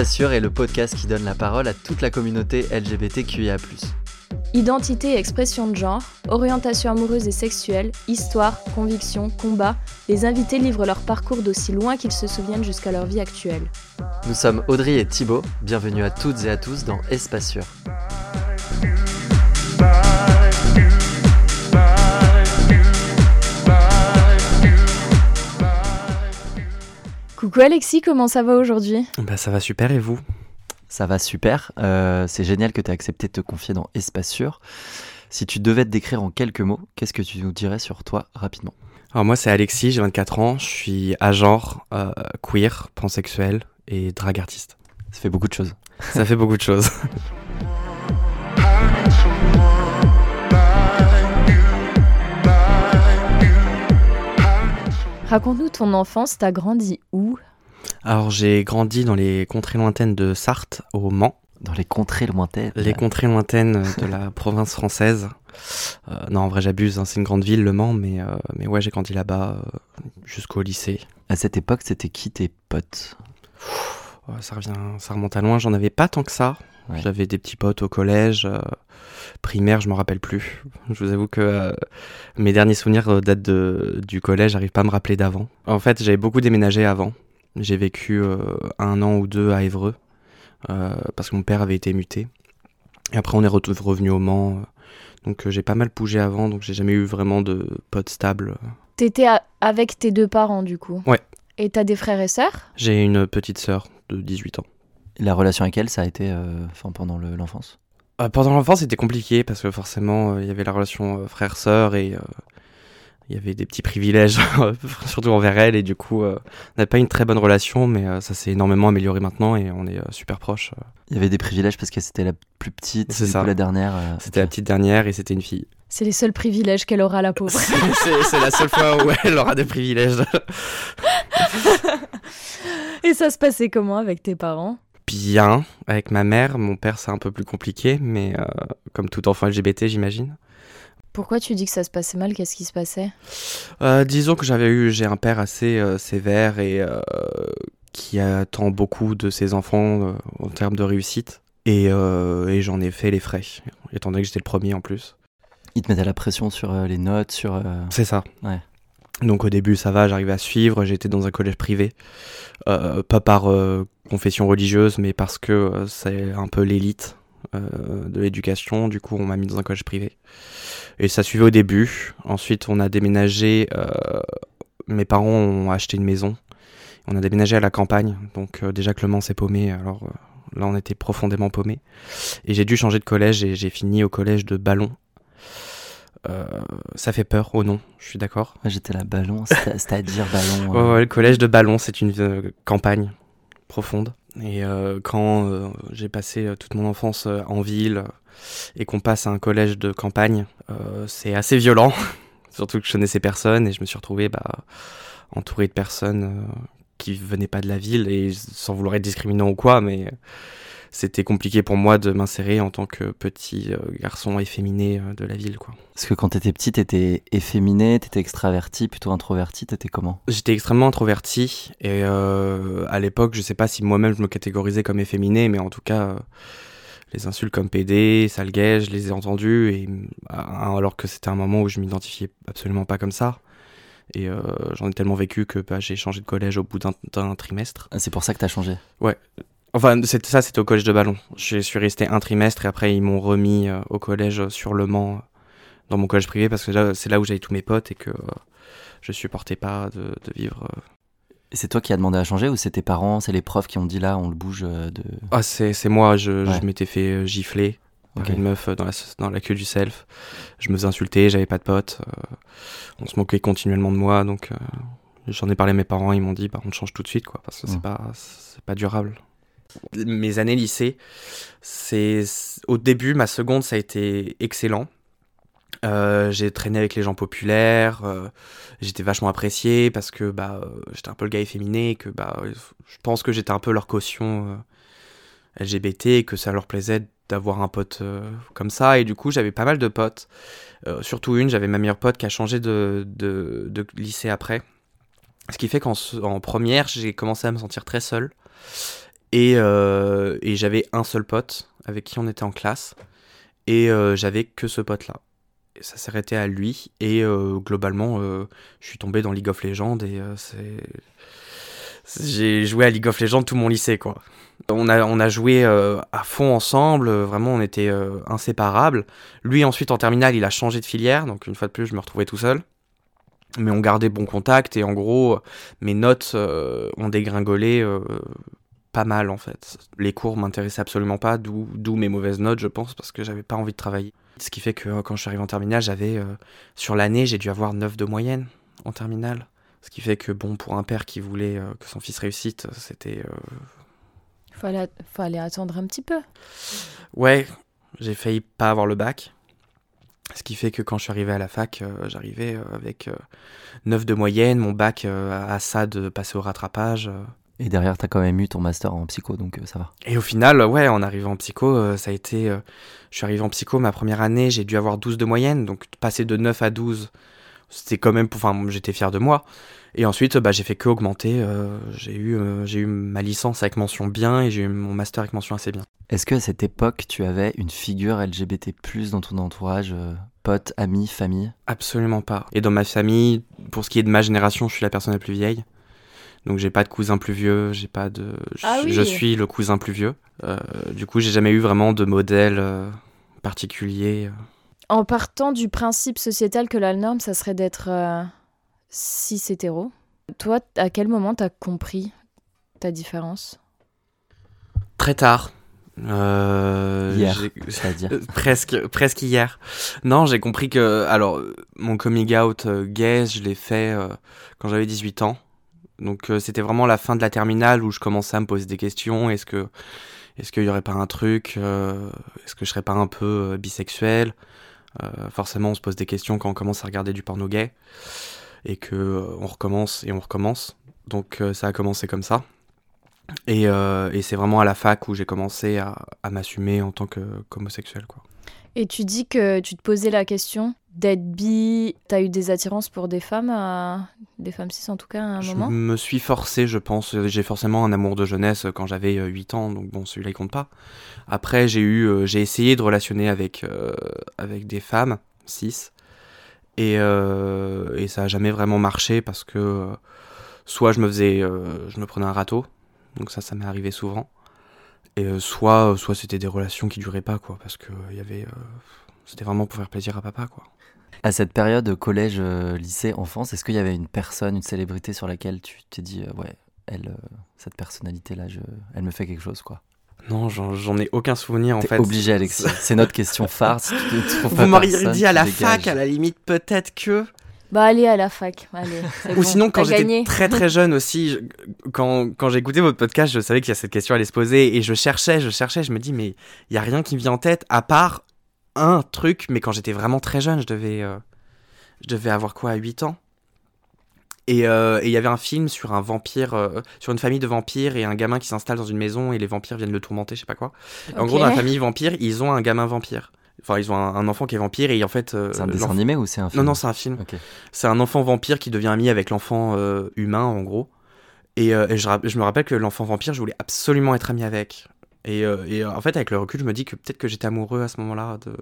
Sûr est le podcast qui donne la parole à toute la communauté LGBTQIA. Identité et expression de genre, orientation amoureuse et sexuelle, histoire, conviction, combat, les invités livrent leur parcours d'aussi loin qu'ils se souviennent jusqu'à leur vie actuelle. Nous sommes Audrey et Thibaut, bienvenue à toutes et à tous dans Espace Coucou Alexis, comment ça va aujourd'hui? Bah ça va super et vous? Ça va super, euh, c'est génial que tu aies accepté de te confier dans Espace Sûr. Si tu devais te décrire en quelques mots, qu'est-ce que tu nous dirais sur toi rapidement? Alors moi c'est Alexis, j'ai 24 ans, je suis agent, euh, queer, pansexuel et drag artiste. Ça fait beaucoup de choses. Ça fait beaucoup de choses. Raconte-nous ton enfance, t'as grandi où? Alors j'ai grandi dans les contrées lointaines de Sarthe, au Mans. Dans les contrées lointaines Les contrées lointaines de la province française. Euh, non, en vrai j'abuse, hein, c'est une grande ville, le Mans, mais, euh, mais ouais, j'ai grandi là-bas euh, jusqu'au lycée. À cette époque, c'était qui tes potes? Ça, revient, ça remonte à loin, j'en avais pas tant que ça. Ouais. J'avais des petits potes au collège, euh, primaire, je me rappelle plus. Je vous avoue que euh, mes derniers souvenirs euh, datent de, du collège, j'arrive pas à me rappeler d'avant. En fait, j'avais beaucoup déménagé avant. J'ai vécu euh, un an ou deux à Évreux, euh, parce que mon père avait été muté. Et après, on est re- revenu au Mans. donc, euh, j'ai pas mal bougé avant, donc j'ai jamais eu vraiment de potes stables. T'étais avec tes deux parents du coup Ouais. Et t'as des frères et sœurs? J'ai une petite sœur de 18 ans. La relation avec elle, ça a été euh, enfin, pendant le- l'enfance? Pendant l'enfance, c'était compliqué parce que forcément, euh, il y avait la relation euh, frère-sœur et euh, il y avait des petits privilèges, surtout envers elle. Et du coup, euh, on n'avait pas une très bonne relation, mais euh, ça s'est énormément amélioré maintenant et on est euh, super proches. euh. Il y avait des privilèges parce qu'elle c'était la plus petite, C'est ça. la dernière. euh, C'était la petite dernière et c'était une fille. C'est les seuls privilèges qu'elle aura la pauvre. C'est c'est la seule fois où elle aura des privilèges. et ça se passait comment avec tes parents? Bien, avec ma mère. Mon père, c'est un peu plus compliqué, mais euh, comme tout enfant LGBT, j'imagine. Pourquoi tu dis que ça se passait mal? Qu'est-ce qui se passait? Euh, disons que j'avais eu, j'ai un père assez euh, sévère et euh, qui attend beaucoup de ses enfants euh, en termes de réussite. Et, euh, et j'en ai fait les frais, étant donné que j'étais le premier en plus. Il te mettait la pression sur euh, les notes, sur. euh, C'est ça. Ouais. Donc au début, ça va, j'arrivais à suivre. J'étais dans un collège privé, Euh, pas par euh, confession religieuse, mais parce que euh, c'est un peu l'élite euh, de l'éducation. Du coup, on m'a mis dans un collège privé. Et ça suivait au début. Ensuite, on a déménagé. euh, mes parents ont acheté une maison. On a déménagé à la campagne. Donc déjà que le Mans s'est paumé, alors là, on était profondément paumé. Et j'ai dû changer de collège et j'ai fini au collège de Ballon. Euh, ça fait peur, oh non, je suis d'accord. J'étais là, ballon, c'est- c'est-à-dire ballon. Ouais, ouais, le collège de Ballon, c'est une euh, campagne profonde. Et euh, quand euh, j'ai passé euh, toute mon enfance en ville et qu'on passe à un collège de campagne, c'est assez violent. Surtout que je connaissais personne et je me suis retrouvé bah, entouré de personnes qui venaient pas de la ville et sans vouloir être discriminant ou quoi, mais c'était compliqué pour moi de m'insérer en tant que petit euh, garçon efféminé euh, de la ville, quoi. Parce que quand t'étais petit, t'étais efféminé, t'étais extraverti, plutôt introverti, t'étais comment? J'étais extrêmement introverti et euh, à l'époque, je sais pas si moi-même je me catégorisais comme efféminé, mais en tout cas, euh, les insultes comme PD, sale gay, je les ai entendus et alors que c'était un moment où je m'identifiais absolument pas comme ça. Et euh, j'en ai tellement vécu que bah, j'ai changé de collège au bout d'un- trimestre. C'est pour ça que t'as changé? Enfin, c'est- ça, c'était au collège de Ballon. Je suis resté un trimestre et après, ils m'ont remis euh, au collège euh, sur Le Mans, euh, dans mon collège privé, parce que c'est là où j'avais tous mes potes et que euh, je supportais pas de, de vivre. euh. C'est toi qui as demandé à changer ou c'est tes parents, c'est les profs qui ont dit là, on le bouge de. Ah, c'est c'est moi, je, Ouais. je m'étais fait gifler par une meuf dans la, dans la queue du self. Je me faisais insulter, j'avais pas de potes. on se moquait continuellement de moi, donc j'en ai parlé à mes parents, ils m'ont dit, bah, on change tout de suite, quoi, parce que c'est Mm. pas, c'est pas durable. Mes années lycée, c'est au début, ma seconde, ça a été excellent. Euh, j'ai traîné avec les gens populaires, euh, j'étais vachement apprécié parce que bah, euh, j'étais un peu le gars efféminé, que bah, je pense que j'étais un peu leur caution LGBT que ça leur plaisait d'avoir un pote comme ça. Et du coup, j'avais pas mal de potes. Surtout une, j'avais ma meilleure pote qui a changé de, de, lycée après. Ce qui fait qu'en première, j'ai commencé à me sentir très seul. Et, euh, et j'avais un seul pote avec qui on était en classe. Et euh, j'avais que ce pote-là. Ça arrêté à lui. Et euh, globalement, je suis tombé dans League of Legends. Et. J'ai joué à League of Legends tout mon lycée, quoi. On a, on a joué à fond ensemble, vraiment on était inséparables. Lui ensuite en terminale il a changé de filière, donc une fois de plus je me retrouvais tout seul. Mais on gardait bon contact et en gros mes notes ont dégringolé pas mal en fait. Les cours m'intéressaient absolument pas, d'où mes mauvaises notes je pense parce que j'avais pas envie de travailler. Ce qui fait que euh, quand je suis arrivé en terminale j'avais euh, sur l'année j'ai dû avoir 9 de moyenne en terminale. Ce qui fait que bon pour un père qui voulait euh, que son fils réussite c'était... euh, Fallait, fallait attendre un petit peu. Ouais, j'ai failli pas avoir le bac. Ce qui fait que quand je suis arrivé à la fac, euh, j'arrivais avec euh, 9 de moyenne, mon bac à ça de passer au rattrapage. Et derrière, t'as quand même eu ton master en psycho, donc euh, ça va. Et au final, ouais, en arrivant en psycho, euh, ça a été. euh, je suis arrivé en psycho, ma première année, j'ai dû avoir 12 de moyenne, donc passer de 9 à 12, c'était quand même. Enfin, j'étais fier de moi. Et ensuite, bah, j'ai fait que augmenter. euh, j'ai eu, euh, j'ai eu ma licence avec mention bien et j'ai eu mon master avec mention assez bien. Est-ce que à cette époque, tu avais une figure LGBT+, dans ton entourage, euh, potes, amis, famille? Absolument pas. Et dans ma famille, pour ce qui est de ma génération, je suis la personne la plus vieille. Donc j'ai pas de cousin plus vieux, j'ai pas de. Je, Ah oui. je suis le cousin plus vieux. Euh, du coup, j'ai jamais eu vraiment de modèle euh, particulier. En partant du principe sociétal que la norme, ça serait d'être euh, cis hétéro, toi, à quel moment t'as compris ta différence? Très tard. Euh, Hier, c'est-à-dire Euh, presque, presque hier. Non, j'ai compris que, alors, euh, mon coming out euh, gay, je l'ai fait euh, quand j'avais 18 ans. Donc, euh, c'était vraiment la fin de la terminale où je commençais à me poser des questions. Est-ce que, est-ce qu'il y aurait pas un truc euh, Est-ce que je serais pas un peu euh, bisexuel? Forcément, on se pose des questions quand on commence à regarder du porno gay et que on recommence et on recommence. Donc, ça a commencé comme ça. Et, c'est vraiment à la fac où j'ai commencé à, à m'assumer en tant que qu'homosexuel, quoi. Et tu dis que tu te posais la question d'être bi, t'as eu des attirances pour des femmes, à- des femmes cis en tout cas à un Je moment me suis forcé, je pense. J'ai forcément un amour de jeunesse quand j'avais euh, 8 ans, donc bon, celui-là il compte pas. Après, j'ai eu, euh, j'ai essayé de relationner avec euh, avec des femmes cis, et euh, et ça a jamais vraiment marché parce que euh, soit je me faisais, euh, je me prenais un râteau, donc ça, ça m'est arrivé souvent, et euh, soit soit c'était des relations qui duraient pas quoi, parce que il y avait, euh, c'était vraiment pour faire plaisir à papa quoi. À cette période collège, euh, lycée, enfance, est-ce qu'il y avait une personne, une célébrité sur laquelle tu t'es dit, euh, ouais, elle, euh, cette personnalité-là, je... elle me fait quelque chose, quoi? Non, j'en j'en ai aucun souvenir en fait. obligé, Alexis. C'est notre question phare. Si tu Vous m'auriez dit à la dégages. fac, à la limite, peut-être que. Bah allez à la fac, allez. Ou bon, sinon, quand j'étais très très jeune aussi, je- quand, quand écouté votre podcast, je savais qu'il y a cette question allait se poser et je cherchais, je cherchais, je me dis, mais il y a rien qui me vient en tête à part un truc, mais quand j'étais vraiment très jeune, je devais, euh, je devais avoir quoi, 8 ans? Et euh, et il y avait un film sur un vampire, euh, sur une famille de vampires et un gamin qui s'installe dans une maison et les vampires viennent le tourmenter, je sais pas quoi. En gros, dans la famille vampire, ils ont un gamin vampire. Enfin, ils ont un, un enfant qui est vampire et en fait. euh, C'est un dessin animé ou c'est un film Non, non, c'est un film. C'est un enfant vampire qui devient ami avec l'enfant euh, humain, en gros. Et, euh, et je, me rappelle que l'enfant vampire, je voulais absolument être ami avec. Et, euh, et, euh, en fait, avec le recul, je me dis que peut-être que j'étais amoureux à ce moment-là de,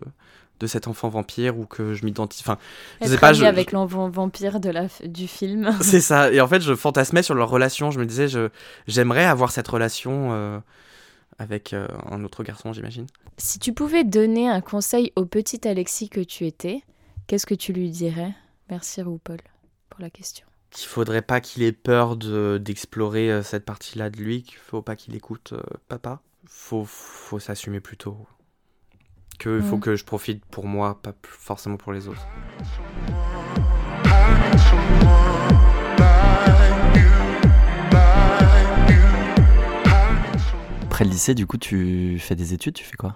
de cet enfant vampire ou que je m'identifie. Enfin, je sais pas, je- avec l'enfant vampire de la, du film. c'est ça. Et en fait, je fantasmais sur leur relation. Je me disais, je, j'aimerais avoir cette relation euh, avec euh, un autre garçon, j'imagine. Si tu pouvais donner un conseil au petit Alexis que tu étais, qu'est-ce que tu lui dirais? Merci Paul pour la question. Qu'il faudrait pas qu'il ait peur de, d'explorer euh, cette partie-là de lui, qu'il faut pas qu'il écoute euh, papa. Faut, faut s'assumer plutôt. Que il faut que je profite pour moi, pas forcément pour les autres. Après le lycée, du coup, tu fais des études, tu fais quoi?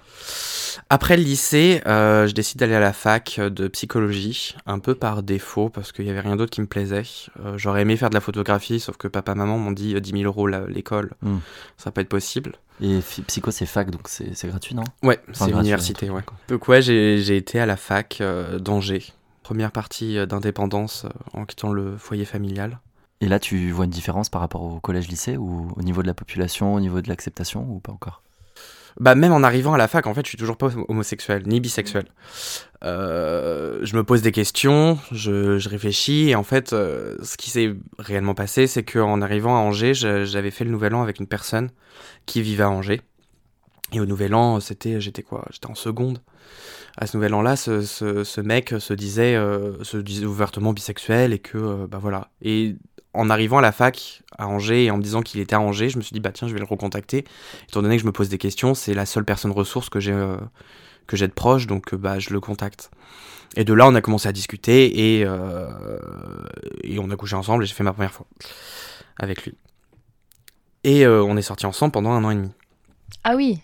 Après le lycée, euh, je décide d'aller à la fac de psychologie, un peu par défaut, parce qu'il y avait rien d'autre qui me plaisait. Euh, J'aurais aimé faire de la photographie, sauf que papa maman m'ont dit euh, 10 000 euros l'école, Mm. ça va pas être possible. Et psycho, c'est fac, donc c'est gratuit, non? Ouais, Enfin, c'est l'université, ouais. quoi. Donc ouais, j'ai été à la fac euh, d'Angers. Première partie euh, d'indépendance euh, en quittant le foyer familial. Et là, tu vois une différence par rapport au collège-lycée ou au niveau de la population, au niveau de l'acceptation ou pas encore? Bah même en arrivant à la fac, en fait, je suis toujours pas homosexuel ni bisexuel. Euh, je me pose des questions, je, réfléchis et en fait, euh, ce qui s'est réellement passé, c'est qu'en arrivant à Angers, j'avais fait le Nouvel An avec une personne qui vivait à Angers. Et au Nouvel An, c'était, j'étais quoi? J'étais en seconde. À ce Nouvel An-là, ce, mec se disait, euh, se disait ouvertement bisexuel et que, bah voilà. En arrivant à la fac à Angers et en me disant qu'il était à Angers, je me suis dit bah tiens, je vais le recontacter. Étant donné que je me pose des questions, c'est la seule personne ressource que j'ai euh, que j'ai de proche, donc euh, bah je le contacte. Et de là, on a commencé à discuter et euh, et on a couché ensemble et j'ai fait ma première fois avec lui. Et on est sortis ensemble pendant un an et demi. Ah oui.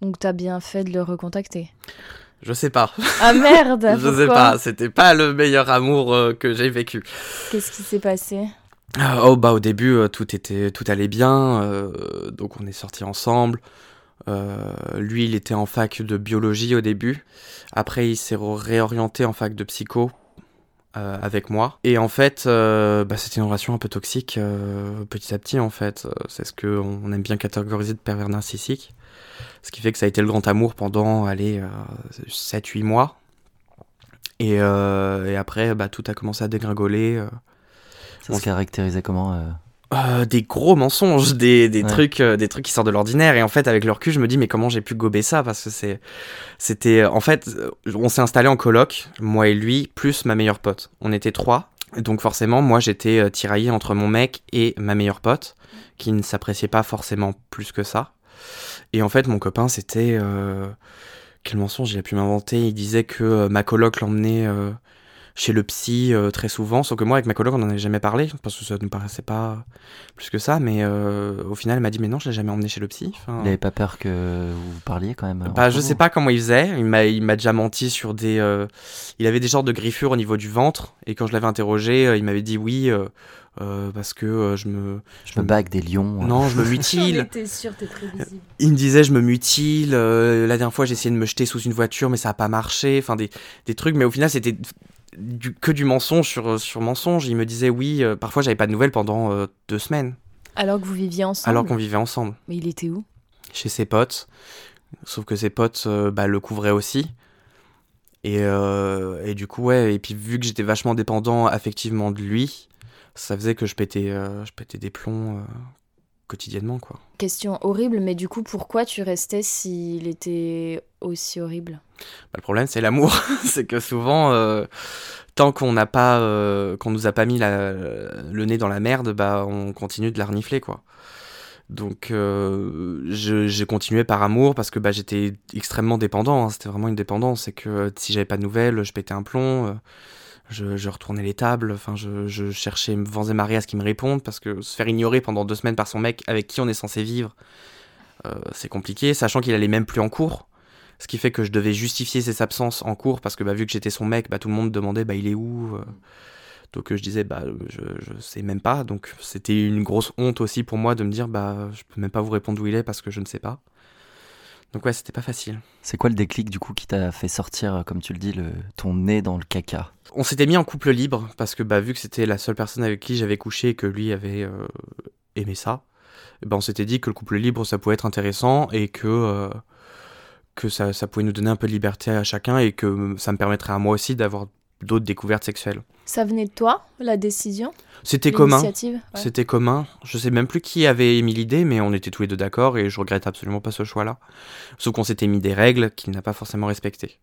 Donc t'as bien fait de le recontacter. Je sais pas. Ah merde Je sais pas, c'était pas le meilleur amour que j'ai vécu. Qu'est-ce qui s'est passé? Oh bah au début euh, tout était tout allait bien euh, donc on est sortis ensemble. Euh, lui il était en fac de biologie au début. Après il s'est réorienté en fac de psycho avec moi. Et en fait bah, c'était une relation un peu toxique petit à petit en fait. C'est ce que on aime bien catégoriser de pervers narcissique ce qui fait que ça a été le grand amour pendant allez 7 8 mois. Et, et après bah, tout a commencé à dégringoler ça se caractérisait comment euh euh, des gros mensonges, des, des trucs, euh, des trucs qui sortent de l'ordinaire. Et en fait, avec le recul, je me dis mais comment j'ai pu gober ça? Parce que c'est, c'était, en fait, on s'est installé en coloc, moi et lui, plus ma meilleure pote. On était trois, donc forcément, moi j'étais tiraillé entre mon mec et ma meilleure pote, qui ne s'appréciait pas forcément plus que ça. Et en fait, mon copain, c'était quel mensonge il a pu m'inventer? Il disait que ma coloc l'emmenait chez le psy euh, très souvent, sauf que moi avec ma coloc on n'en avait jamais parlé parce que ça ne paraissait pas plus que ça, mais euh, au final elle m'a dit mais non je l'ai jamais emmené chez le psy. il n'avait pas peur que vous parliez quand même. Bah je sais pas comment il faisait, il m'a il m'a déjà menti sur des, euh, il avait des genres de griffures au niveau du ventre et quand je l'avais interrogé il m'avait dit oui. parce que je me je me bats avec des lions non je me mutile sûr, très visible. il me disait je me mutile la dernière fois j'ai essayé de me jeter sous une voiture mais ça a pas marché enfin des, des trucs mais au final c'était que du mensonge sur, sur mensonge. Il me disait oui, euh, parfois j'avais pas de nouvelles pendant euh, deux semaines. Alors que vous viviez ensemble Alors qu'on vivait ensemble. Mais il était où? Chez ses potes. Sauf que ses potes euh, bah, le couvraient aussi. Et, et, du coup, ouais, et puis vu que j'étais vachement dépendant affectivement de lui, ça faisait que je pétais, je pétais des plombs quotidiennement, quoi. Question horrible, mais du coup, pourquoi tu restais s'il était aussi horrible? Bah, Le problème, c'est l'amour. c'est que souvent, euh, tant qu'on n'a pas, euh, qu'on nous a pas mis le nez dans la merde, bah, on continue de la renifler, quoi. Donc, euh, j'ai continué par amour parce que bah, j'étais extrêmement dépendant. Hein. C'était vraiment une dépendance. C'est que si j'avais pas de nouvelles, je pétais un plomb je, retournais les tables, je, cherchais vents et marées à ce qu'il me répondent, parce que se faire ignorer pendant deux semaines par son mec avec qui on est censé vivre, euh, c'est compliqué, sachant qu'il allait même plus en cours. Ce qui fait que je devais justifier ses absences en cours, parce que bah, vu que j'étais son mec, bah, tout le monde demandait bah, il est où euh. Donc je disais bah je, je sais même pas. Donc c'était une grosse honte aussi pour moi de me dire bah je peux même pas vous répondre où il est parce que je ne sais pas. Donc ouais, c'était pas facile. C'est quoi le déclic du coup qui t'a fait sortir, comme tu le dis, le, ton nez dans le caca? On s'était mis en couple libre parce que bah, vu que c'était la seule personne avec qui j'avais couché et que lui avait euh, aimé ça, bah, on s'était dit que le couple libre ça pouvait être intéressant et que, euh, que ça, ça pouvait nous donner un peu de liberté à chacun et que ça me permettrait à moi aussi d'avoir d'autres découvertes sexuelles. Ça venait de toi, la décision? C'était commun. C'était commun. Je sais même plus qui avait émis l'idée, mais on était tous les deux d'accord et je regrette absolument pas ce choix-là. Sauf qu'on s'était mis des règles qu'il n'a pas forcément respectées.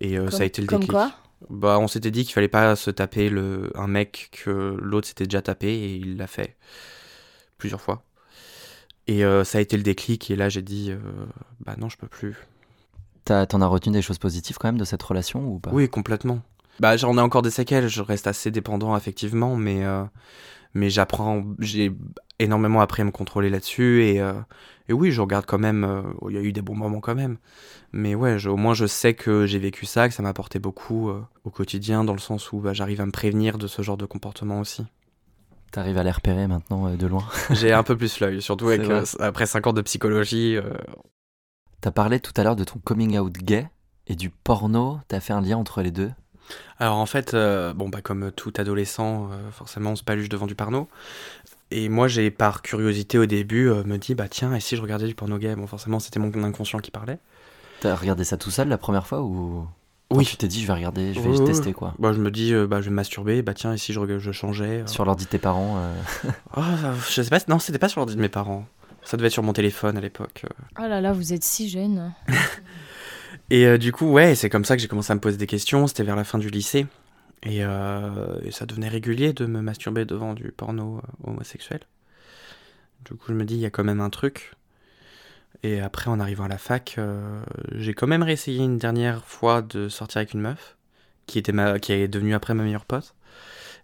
Et euh, ça a été le comme quoi? Bah, on s'était dit qu'il fallait pas se taper le, un mec que l'autre s'était déjà tapé et il l'a fait plusieurs fois. Et euh, ça a été le déclic et là j'ai dit euh, bah non je peux plus. T'en as retenu des choses positives quand même de cette relation ou pas? Oui complètement. Bah, j'en ai encore des séquelles, je reste assez dépendant effectivement, mais, euh, mais j'apprends, j'ai énormément appris à me contrôler là-dessus et, euh, et oui, je regarde quand même, euh, il y a eu des bons moments quand même, mais ouais, au moins je sais que j'ai vécu ça, que ça m'a apporté beaucoup au quotidien dans le sens où bah, j'arrive à me prévenir de ce genre de comportement aussi. T'arrives à les repérer maintenant de loin? J'ai un peu plus l'œil, surtout avec, après 5 ans de psychologie. T'as parlé tout à l'heure de ton coming out gay et du porno, t'as fait un lien entre les deux? Alors en fait, euh, bon bah comme tout adolescent, euh, forcément on se paluche devant du porno. Et moi j'ai par curiosité au début euh, me dit bah tiens et si je regardais du porno gay? Bon forcément c'était mon inconscient qui parlait. T'as regardé ça tout seul la première fois ou Oui. Tu t'es dit je vais regarder, je vais tester quoi? Bah je me dis euh, bah je vais me masturber, bah tiens et si je, je changeais? euh. Sur l'ordi de tes parents. euh, Oh, je sais pas, non c'était pas sur l'ordi de mes parents. Ça devait être sur mon téléphone à l'époque. Oh là là, vous êtes si jeune. Et euh, du coup, ouais, c'est comme ça que j'ai commencé à me poser des questions. C'était vers la fin du lycée. Et, euh, et ça devenait régulier de me masturber devant du porno homosexuel. Du coup, je me dis, il y a quand même un truc. Et après, en arrivant à la fac, euh, j'ai quand même réessayé une dernière fois de sortir avec une meuf, qui, était ma, qui est devenue après ma meilleure pote.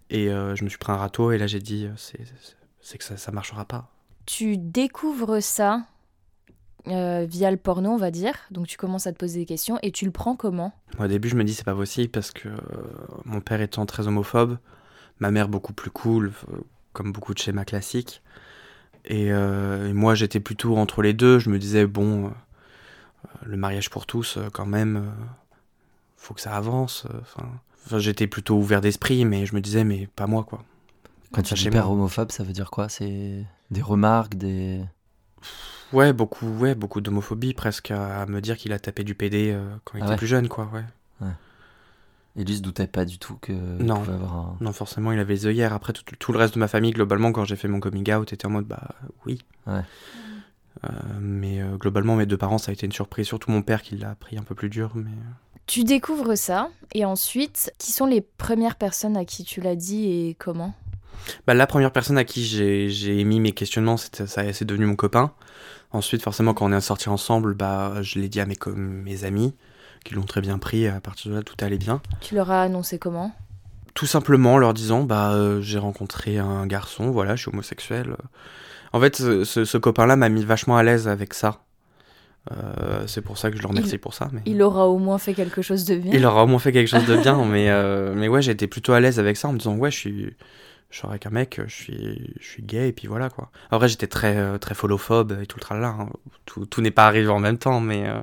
Et euh, je me suis pris un râteau, et là j'ai dit, c'est c'est que ça, ça marchera pas. Tu découvres ça euh, via le porno, on va dire. Donc tu commences à te poser des questions et tu le prends comment? Moi, au début, je me dis c'est pas possible parce que euh, mon père étant très homophobe, ma mère beaucoup plus cool, euh, comme beaucoup de schémas classiques. Et, euh, et moi, j'étais plutôt entre les deux. Je me disais bon, euh, le mariage pour tous, euh, quand même, euh, faut que ça avance. Enfin, enfin, j'étais plutôt ouvert d'esprit, mais je me disais mais pas moi quoi. Quand tu père moi. homophobe, ça veut dire quoi? C'est des remarques, des. Ouais, beaucoup, ouais, beaucoup d'homophobie presque à, à me dire qu'il a tapé du PD euh, quand il Ah était ouais. plus jeune quoi. Ouais. Et lui se doutait pas du tout que. Non. il avoir un- Non, forcément, il avait les œillères. Après, tout, tout le reste de ma famille, globalement, quand j'ai fait mon coming out, était en mode, bah oui. Ouais. Euh, mais euh, globalement, mes deux parents, ça a été une surprise. Surtout mon père qui l'a pris un peu plus dur. Mais... Tu découvres ça et ensuite, qui sont les premières personnes à qui tu l'as dit et comment? Bah, la première personne à qui j'ai émis mes questionnements, c'est devenu mon copain. Ensuite, forcément, quand on est sortis ensemble, bah, je l'ai dit à mes, amis, qui l'ont très bien pris. À partir de là, tout allait bien. Tu leur as annoncé comment? Tout simplement en leur disant, bah, euh, j'ai rencontré un garçon, voilà, je suis homosexuel. En fait, ce, ce- ce copain-là m'a mis vachement à l'aise avec ça. Euh, c'est pour ça que je le remercie Il- pour ça. Mais... Il aura au moins fait quelque chose de bien. Il aura au moins fait quelque chose de bien, mais, euh, mais ouais, j'ai été plutôt à l'aise avec ça en me disant, ouais, je suis, je suis avec un mec, je suis, je suis gay, et puis voilà quoi. Après, j'étais très, euh, très followphobe et tout le tralala. hein. Tout, tout n'est pas arrivé en même temps, mais, euh,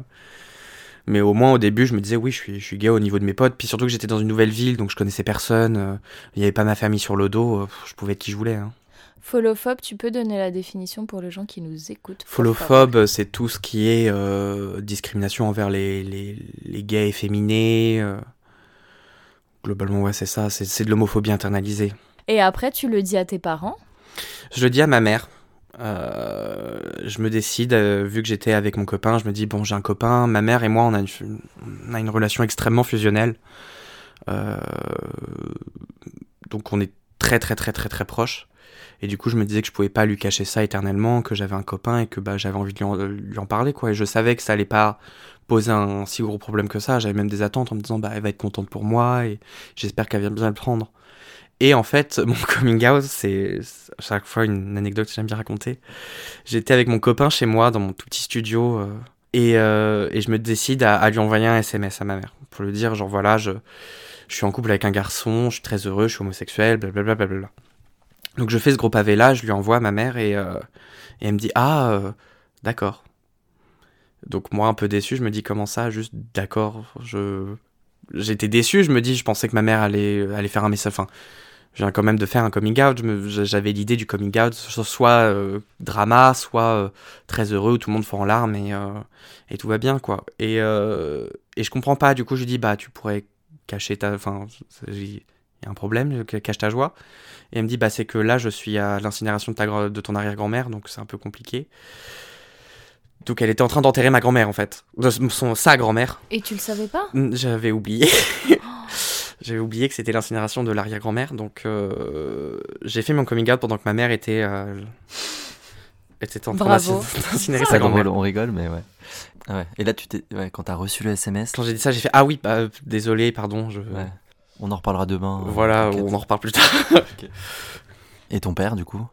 mais au moins au début, je me disais, oui, je suis, je suis gay au niveau de mes potes, puis surtout que j'étais dans une nouvelle ville, donc je connaissais personne, euh, il n'y avait pas ma famille sur le dos, euh, je pouvais être qui je voulais. Hein. Followphobe, tu peux donner la définition pour les gens qui nous écoutent Followphobe, c'est tout ce qui est discrimination envers les, les, les gays efféminés. Globalement, ouais, c'est ça, c'est de l'homophobie internalisée. Et après, tu le dis à tes parents? Je le dis à ma mère. euh, je me décide, euh, vu que j'étais avec mon copain, je me dis, bon, j'ai un copain, ma mère et moi, on a une, relation extrêmement fusionnelle. Euh, donc on est très très très très très proches. Et du coup, je me disais que je pouvais pas lui cacher ça éternellement, que j'avais un copain et que bah, j'avais envie de lui en, lui en parler, quoi. Et je savais que ça allait pas poser un si gros problème que ça. J'avais même des attentes en me disant, bah, elle va être contente pour moi et j'espère qu'elle vient bien le prendre. Et en fait, mon coming out, c'est à chaque fois une anecdote que j'aime bien raconter. J'étais avec mon copain chez moi dans mon tout petit studio euh, et, euh, et je me décide à, lui envoyer un SMS à ma mère pour lui dire genre voilà, je, suis en couple avec un garçon, je suis très heureux, je suis homosexuel, blablabla. blablabla. Donc je fais ce gros pavé là, je lui envoie à ma mère et, euh, elle me dit ah d'accord. Donc moi un peu déçu, je me dis comment ça, juste d'accord, je j'étais déçu, je me dis je pensais que ma mère allait allait faire un message, je viens quand même de faire un coming out, j'avais l'idée du coming out, so- soit euh, drama, soit euh, très heureux où tout le monde fond en larmes et, euh, et tout va bien quoi. Et, et je comprends pas, du coup je lui dis bah tu pourrais cacher ta, enfin il y a un problème, cache ta joie. Et elle me dit bah c'est que là je suis à l'incinération de ta de ton arrière-grand-mère donc c'est un peu compliqué. Donc elle était en train d'enterrer ma grand-mère en fait, son sa grand-mère. Et tu le savais pas? J'avais oublié. J'avais oublié que c'était l'incinération de l'arrière-grand-mère, donc euh, j'ai fait mon coming out pendant que ma mère était, euh, était en train d'incinérer sa on, grand-mère. rigole, on rigole, mais ouais. Ah ouais. Et là, tu t'es, ouais, quand t'as reçu le SMS, Quand j'ai dit ça, j'ai fait ah oui, bah, désolé, pardon. Je... ouais. on en reparlera demain. euh, Voilà, on en reparle plus tard. Et ton père, du coup?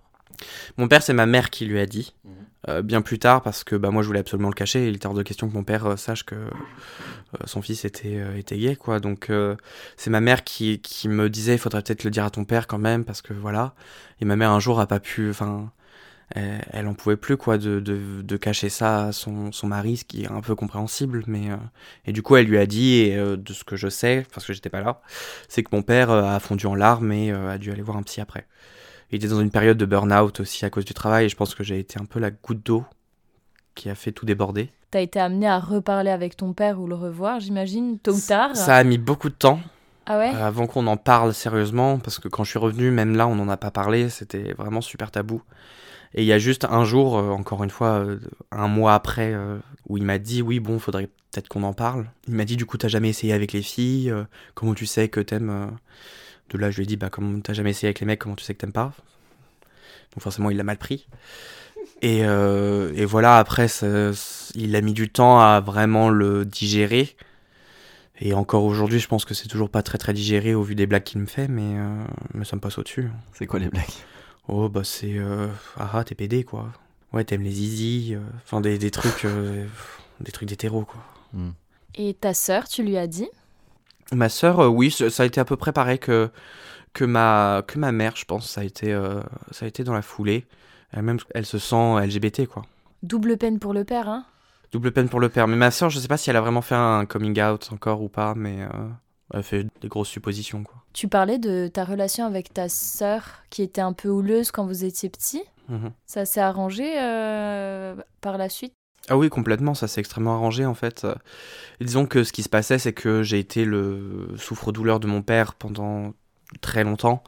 Mon père, c'est ma mère qui lui a dit. Mhm. Euh, bien plus tard, parce que bah, moi je voulais absolument le cacher. Il était hors de question que mon père euh, sache que euh, son fils était, euh, était gay, quoi. Donc c'est ma mère qui, qui me disait il faudrait peut-être le dire à ton père quand même, parce que voilà. Et ma mère un jour a pas pu. Enfin, elle, elle en pouvait plus quoi de, de, de cacher ça à son, son mari, ce qui est un peu compréhensible. Mais et du coup, elle lui a dit, et de ce que je sais, parce que j'étais pas là, c'est que mon père a fondu en larmes et a dû aller voir un psy après. Il était dans une période de burn-out aussi à cause du travail. Et je pense que j'ai été un peu la goutte d'eau qui a fait tout déborder. T'as été amené à reparler avec ton père ou le revoir, j'imagine, tôt ou tard? Ça a mis beaucoup de temps. Ah ouais? Euh, avant qu'on en parle sérieusement, parce que quand je suis revenu, même là, on n'en a pas parlé, c'était vraiment super tabou. Et il y a juste un jour, euh, encore une fois, euh, un mois après, où il m'a dit oui, bon, faudrait peut-être qu'on en parle. Il m'a dit du coup, t'as jamais essayé avec les filles Comment tu sais que t'aimes De là, je lui ai dit bah, comme t'as jamais essayé avec les mecs, comment tu sais que t'aimes pas? Donc forcément, il l'a mal pris. Et, euh, et voilà, après, ça- il a mis du temps à vraiment le digérer. Et encore aujourd'hui, je pense que c'est toujours pas très très digéré au vu des blagues qu'il me fait, mais, euh, mais ça me passe au-dessus. C'est quoi les blagues? Oh, bah c'est. Euh, ah ah, t'es pédé quoi. Ouais, t'aimes les zizi. euh, Enfin, des, des trucs. euh, des trucs d'hétéro quoi. Hmm. Et ta sœur, tu lui as dit? Ma sœur, euh, oui, ça a été à peu près pareil que, que, ma, que ma mère, je pense. Ça a été, euh, ça a été dans la foulée. Elle-même, elle se sent LGBT quoi. Double peine pour le père, hein Double peine pour le père. Mais ma sœur, je sais pas si elle a vraiment fait un coming out encore ou pas, mais euh, elle fait des grosses suppositions quoi. Tu parlais de ta relation avec ta sœur qui était un peu houleuse quand vous étiez petit. Mhm. Ça s'est arrangé euh, par la suite? Ah oui, complètement, ça s'est extrêmement arrangé en fait. Disons que ce qui se passait, c'est que j'ai été le souffre-douleur de mon père pendant très longtemps.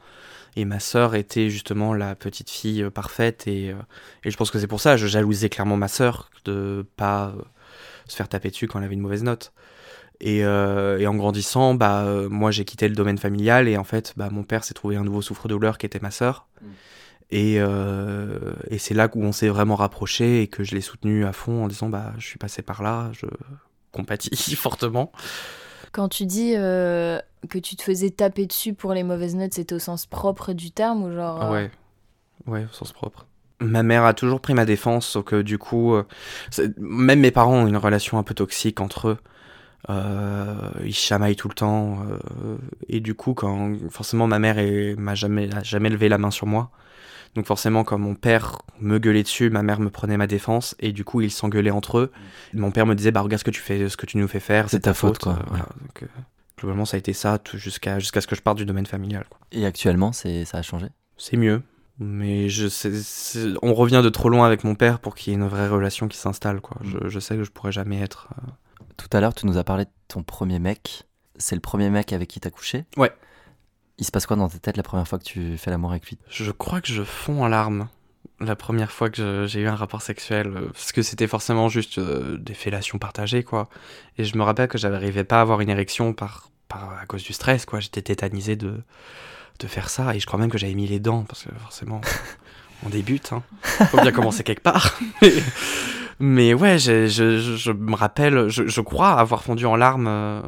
Et ma sœur était justement la petite fille euh, parfaite. Et, euh, et je pense que c'est pour ça, je jalousais clairement ma sœur de pas euh, se faire taper dessus quand elle avait une mauvaise note. Et, en grandissant, bah, moi j'ai quitté le domaine familial et en fait, bah, mon père s'est trouvé un nouveau souffre-douleur qui était ma sœur. Et, euh, et c'est là où on s'est vraiment rapproché et que je l'ai soutenu à fond en disant bah je suis passé par là, je compatis fortement. Quand tu dis euh, que tu te faisais taper dessus pour les mauvaises notes, c'était au sens propre du terme ou genre... Euh, ouais, ouais, au sens propre. Ma mère a toujours pris ma défense, sauf que du coup, euh, même mes parents ont une relation un peu toxique entre eux. Euh, ils chamaillent tout le temps. euh, et du coup, quand forcément ma mère m'a jamais, a jamais levé la main sur moi. Donc forcément, quand mon père me gueulait dessus, ma mère me prenait ma défense. Et du coup, ils s'engueulaient entre eux. Mon père me disait, bah regarde ce que tu fais, ce que tu nous fais faire, C'est ta faute, quoi, Euh. Donc, euh, globalement, ça a été ça jusqu'à jusqu'à ce que je parte du domaine familial. quoi. Et actuellement, c'est ça a changé? C'est mieux. Mais je sais, on revient de trop loin avec mon père pour qu'il y ait une vraie relation qui s'installe. quoi. Je, je sais que je pourrais jamais être. euh, Tout à l'heure, tu nous as parlé de ton premier mec. C'est le premier mec avec qui t'as couché? Ouais. Il se passe quoi dans ta tête la première fois que tu fais l'amour avec lui? Je crois que je fonds en larmes la première fois que j'ai eu un rapport sexuel. euh, Parce que c'était forcément juste euh, des fellations partagées, quoi. Et je me rappelle que j'arrivais pas à avoir une érection par, par, à cause du stress, quoi. J'étais tétanisé de, de faire ça. Et je crois même que j'avais mis les dents, parce que forcément, on débute, hein. Faut bien commencer quelque part. Mais, mais ouais, je, je, je me rappelle, je, je crois avoir fondu en larmes euh,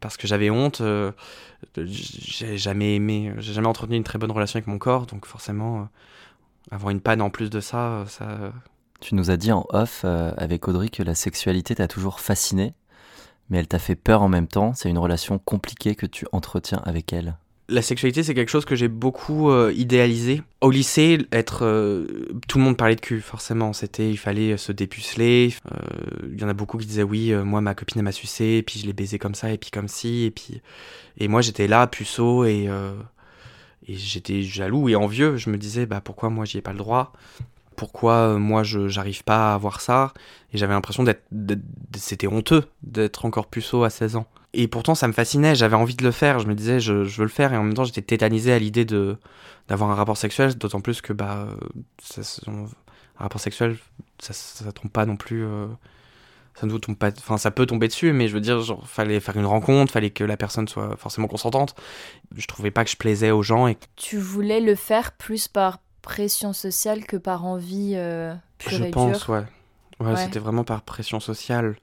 parce que j'avais honte. euh, j'ai jamais aimé, j'ai jamais entretenu une très bonne relation avec mon corps, donc forcément, euh, avoir une panne en plus de ça, ça. Tu nous as dit en off avec Audrey que la sexualité t'a toujours fasciné, mais elle t'a fait peur en même temps. C'est une relation compliquée que tu entretiens avec elle. La sexualité, c'est quelque chose que j'ai beaucoup euh, idéalisé. Au lycée, être, euh, tout le monde parlait de cul, forcément. C'était, il fallait se dépuceler. Euh, Il y en a beaucoup qui disaient oui, euh, moi ma copine m'a sucé, et puis je l'ai baisé comme ça, et puis comme ci, et puis et moi j'étais là, puceau, et euh, et j'étais jaloux et envieux. Je me disais bah pourquoi moi j'y ai pas le droit? Pourquoi euh, moi je j'arrive pas à avoir ça? Et j'avais l'impression d'être- c'était honteux d'être encore puceau à 16 ans. Et pourtant, ça me fascinait, j'avais envie de le faire. Je me disais, je, je veux le faire. Et en même temps, j'étais tétanisé à l'idée de d'avoir un rapport sexuel, d'autant plus que bah, ça- un rapport sexuel, ça, ça tombe pas non plus. euh, ça ne vous tombe pas. Enfin, ça peut tomber dessus, mais je veux dire, genre, fallait faire une rencontre, fallait que la personne soit forcément consentante. Je trouvais pas que je plaisais aux gens et Tu voulais le faire plus par pression sociale que par envie euh, pure je et pense, dure ouais. ouais. Ouais. c'était vraiment par pression sociale.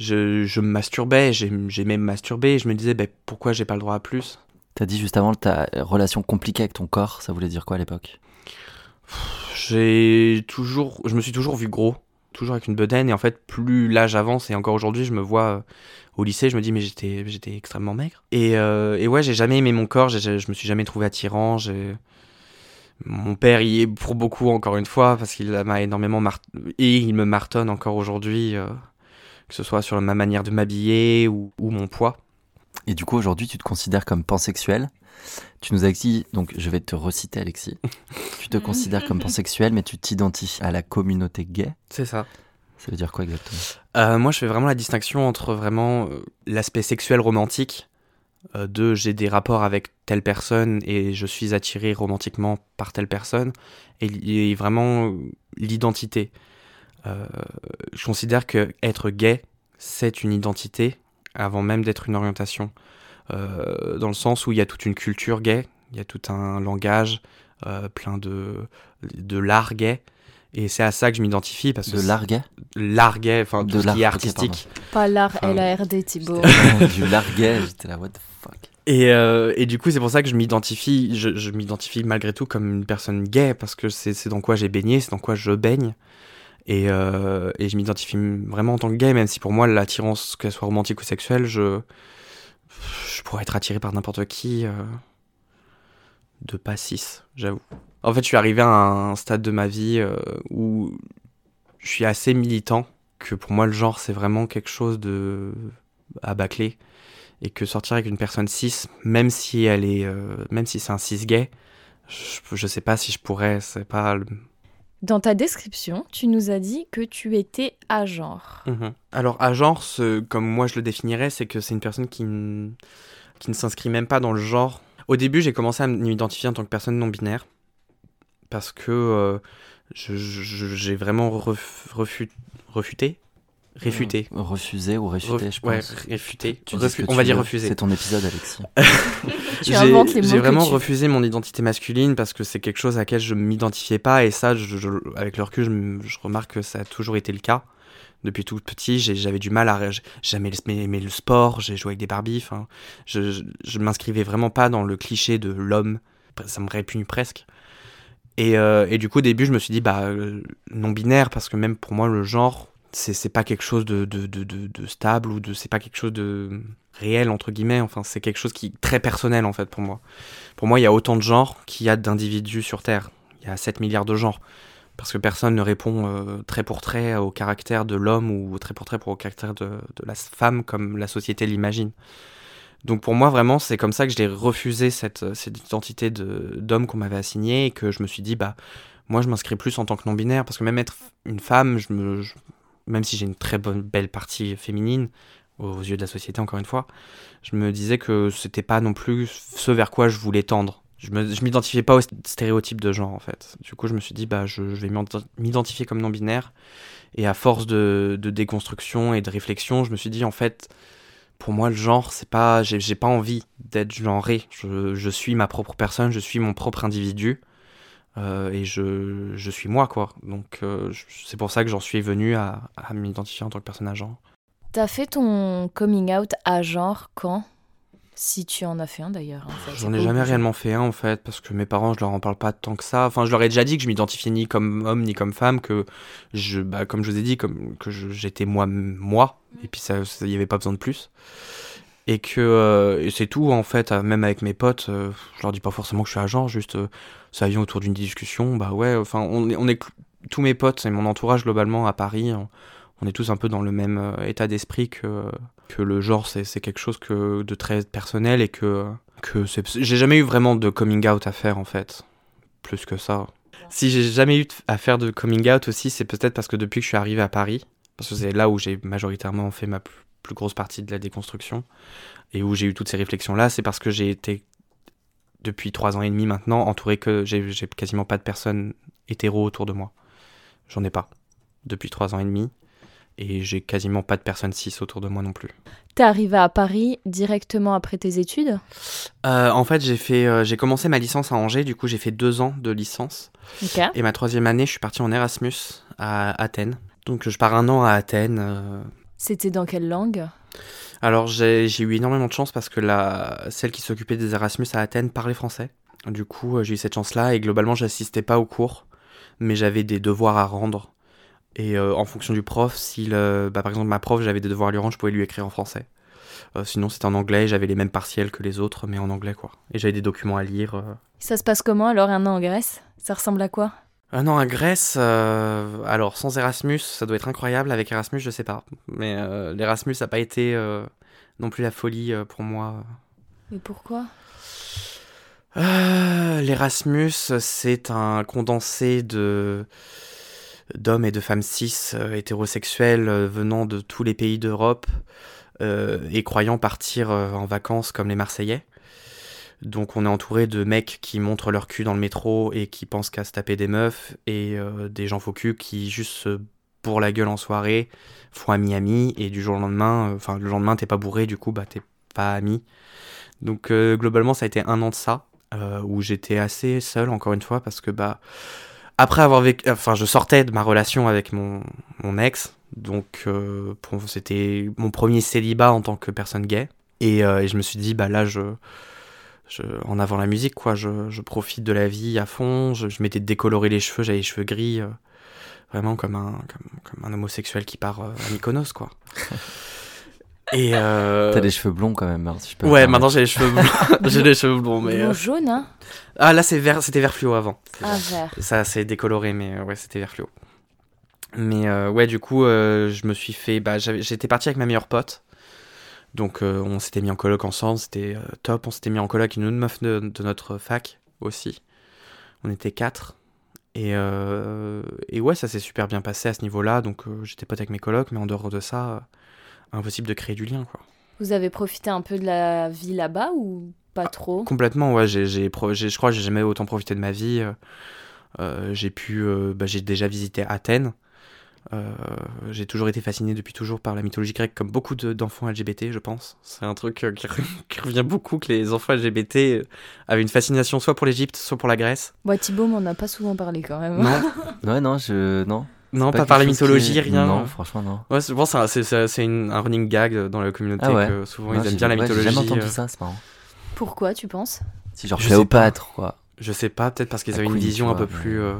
Je, je me masturbais, j'ai- j'aimais me masturber. Je me disais, ben, pourquoi j'ai pas le droit à plus? T'as dit juste avant ta relation compliquée avec ton corps, ça voulait dire quoi à l'époque? J'ai toujours, je me suis toujours vu gros, toujours avec une bedaine, et en fait, plus l'âge avance, et encore aujourd'hui, je me vois euh, au lycée, je me dis, mais j'étais, j'étais extrêmement maigre. Et, euh, et ouais, j'ai jamais aimé mon corps, je me suis jamais trouvé attirant, j'ai... Mon père y est pour beaucoup, encore une fois, parce qu'il m'a énormément et il me martonne encore aujourd'hui, euh, que ce soit sur ma manière de m'habiller ou, mon poids. Et du coup, aujourd'hui, tu te considères comme pansexuel. Tu nous as dit, donc je vais te reciter Alexis, tu te considères comme pansexuel, mais tu t'identifies à la communauté gay. C'est ça. Ça veut dire quoi exactement? Euh, Moi, je fais vraiment la distinction entre vraiment euh, l'aspect sexuel romantique, euh, de j'ai des rapports avec telle personne et je suis attiré romantiquement par telle personne, et, vraiment l'identité. Je considère que être gay, c'est une identité avant même d'être une orientation. dans le sens où il y a toute une culture gay, il y a tout un langage plein de, de l'art gay, et c'est à ça que je m'identifie parce que de larguet larguet enfin de ce qui est artistique. pas l'art L-A-R-D Thibaut. Du larguet j'étais là what the fuck. Et, euh, et du coup c'est pour ça que je m'identifie je, je m'identifie malgré tout comme une personne gay parce que c'est dans quoi j'ai baigné c'est dans quoi je baigne et, euh, et je m'identifie vraiment en tant que gay même si pour moi l'attirance qu'elle soit romantique ou sexuelle je je pourrais être attiré par n'importe qui euh, de pas 6 j'avoue en fait, je suis arrivé à un stade de ma vie euh, où je suis assez militant, que pour moi, le genre, c'est vraiment quelque chose de à bâcler. Et que sortir avec une personne cis, même si elle est, même si c'est un cis gay, je, je, sais pas si je pourrais, c'est pas. Dans ta description, tu nous as dit que tu étais à genre. Mhm. Alors, à genre, comme moi je le définirais, c'est que c'est une personne qui, qui ne s'inscrit même pas dans le genre. Au début, j'ai commencé à m'identifier en tant que personne non binaire parce que euh, j'ai vraiment refuté, réfuté. refusé ou réfuté, je pense. Ouais, réfuté. on va dire refusé. C'est ton épisode, Alexis. tu inventes les mots. J'ai vraiment refusé mon identité masculine parce que c'est quelque chose à laquelle je m'identifiais pas et ça, avec le recul, je, remarque que ça a toujours été le cas. Depuis tout petit, j'avais du mal à. Jamais aimé le sport, j'ai joué avec des Barbies. je, je, je m'inscrivais vraiment pas dans le cliché de l'homme. Ça me répugne presque. Euh, et, du coup, au début, je me suis dit, bah, euh, non-binaire, parce que même pour moi, le genre, c'est pas quelque chose de, de, de, de, stable ou de c'est pas quelque chose de réel, entre guillemets. Enfin, c'est quelque chose qui est très personnel, en fait, pour moi. Pour moi, il y a autant de genres qu'il y a d'individus sur Terre. Il y a 7 milliards de genres. Parce que personne ne répond euh, trait pour trait au caractère de l'homme ou trait pour trait pour au caractère de, de la femme comme la société l'imagine. Donc pour moi, vraiment, c'est comme ça que j'ai refusé cette, cette identité d'homme qu'on m'avait assignée et que je me suis dit, bah, moi, je m'inscris plus en tant que non-binaire parce que même être une femme, je me, même si j'ai une très bonne, belle partie féminine, aux yeux de la société, encore une fois, je me disais que c'était pas non plus ce vers quoi je voulais tendre. Je m'identifiais pas au stéréotype de genre, en fait. Du coup, je me suis dit, bah, je, vais m'identifier comme non-binaire. Et à force de, de déconstruction et de réflexion, je me suis dit, en fait, pour moi, le genre, c'est pas, j'ai pas envie d'être genré. Je, suis ma propre personne, je suis mon propre individu. Euh, et je, je, suis moi, quoi. Donc, euh, c'est pour ça que j'en suis venu à, à m'identifier en tant que personne à genre. T'as fait ton coming out à genre quand? Si tu en as fait un d'ailleurs. J'en ai jamais réellement fait un en fait, parce que mes parents, je leur en parle pas tant que ça. Enfin, je leur ai déjà dit que je m'identifiais ni comme homme ni comme femme, que je, bah, comme je vous ai dit, comme, que j'étais moi, moi, et puis ça, il y avait pas besoin de plus. Et que euh, c'est tout en fait, même avec mes potes, euh, je leur dis pas forcément que je suis agent, juste euh, ça vient autour d'une discussion, bah ouais, enfin, on est, tous mes potes et mon entourage globalement à Paris, on est tous un peu dans le même état d'esprit que que le genre c'est quelque chose que de très personnel et que que j'ai jamais eu vraiment de coming out à faire en fait. Plus que ça. Si j'ai jamais eu à faire de coming out aussi c'est peut-être parce que depuis que je suis arrivé à Paris parce que c'est là où j'ai majoritairement fait ma grosse partie de la déconstruction et où j'ai eu toutes ces réflexions là c'est parce que j'ai été depuis trois ans et demi maintenant entouré que j'ai quasiment pas de personnes hétéro autour de moi j'en ai pas depuis trois ans et demi et j'ai quasiment pas de personnes cis autour de moi non plus. T'es arrivé à Paris directement après tes études? Euh, En fait, j'ai fait, euh, j'ai commencé ma licence à Angers, du coup j'ai fait deux ans de licence. Et ma troisième année, je suis parti en Erasmus à Athènes. Donc je pars un an à Athènes. Euh. C'était dans quelle langue? Alors j'ai eu énormément de chance parce que la, celle qui s'occupait des Erasmus à Athènes parlait français. Du coup, j'ai eu cette chance-là et globalement, j'assistais pas aux cours, mais j'avais des devoirs à rendre. Et euh, en fonction du prof, si bah, par exemple ma prof, j'avais des devoirs à lui rendre, je pouvais lui écrire en français. Euh, sinon, c'était en anglais. J'avais les mêmes partiels que les autres, mais en anglais, quoi. Et j'avais des documents à lire. euh. Ça se passe comment alors un an en Grèce? Ça ressemble à quoi? Ah non, à Grèce, euh, alors sans Erasmus, ça doit être incroyable. Avec Erasmus, je sais pas. Mais euh, l'Erasmus n'a pas été euh, non plus la folie pour moi. Mais pourquoi? L'Erasmus, c'est un condensé de d'hommes et de femmes cis hétérosexuels venant de tous les pays d'Europe et croyant partir en vacances comme les Marseillais. Donc on est entouré de mecs qui montrent leur cul dans le métro et qui pensent qu'à se taper des meufs et euh, des gens faux cul qui juste se bourrent la gueule en soirée, font ami-ami et du jour au lendemain, euh, enfin le lendemain t'es pas bourré du coup bah t'es pas ami. Donc euh, globalement ça a été un an de ça où j'étais assez seul encore une fois parce que bah après avoir vécu enfin je sortais de ma relation avec mon, mon ex donc c'était mon premier célibat en tant que personne gay et, et je me suis dit bah là je, je en avant la musique quoi je, je profite de la vie à fond je, je m'étais décoloré les cheveux j'avais les cheveux gris euh, vraiment comme un comme, comme un homosexuel qui part euh, à Mykonos quoi et euh, T'as des cheveux blonds quand même, hein, si je peux. ouais maintenant j'ai les cheveux blonds j'ai les cheveux blonds mais Blond euh, jaune, hein ah là c'est vert c'était vert fluo avant Ah, vert. ça s'est décoloré, mais euh, ouais, c'était vert fluo. Mais euh, ouais, du coup, euh, je me suis fait. Bah, j'étais parti avec ma meilleure pote. Donc, euh, on s'était mis en coloc ensemble, c'était euh, top. On s'était mis en coloc une autre meuf de, de notre fac aussi. On était quatre. Et, euh, et ouais, ça s'est super bien passé à ce niveau-là. Donc, j'étais pote avec mes colocs, mais en dehors de ça, impossible de créer du lien, quoi. Vous avez profité un peu de la vie là-bas ou pas trop? Complètement, ouais. J'ai, je crois que j'ai jamais autant profité de ma vie. J'ai pu, bah, j'ai déjà visité Athènes. Euh, j'ai toujours été fasciné depuis toujours par la mythologie grecque, comme beaucoup de- d'enfants LGBT, je pense. C'est un truc euh, qui, re- qui revient beaucoup que les enfants LGBT euh, avaient une fascination soit pour l'Égypte, soit pour la Grèce. Bah, Thibaut m'en a pas souvent parlé quand même. Non, Ouais, non, je. Non. non, pas, par la qui mythologie, rien. Non, franchement, non. Ouais, c'est- bon, c'est un- c'est c'est- c'est une- un running gag dans la communauté Ah ouais. que souvent Non, ils aiment bien la ouais, mythologie. J'ai jamais entendu ça, c'est marrant. Pourquoi, tu penses? Si, genre Je sais Cléopâtre, quoi. Je sais pas, peut-être parce qu'ils avaient une vision un peu plus euh,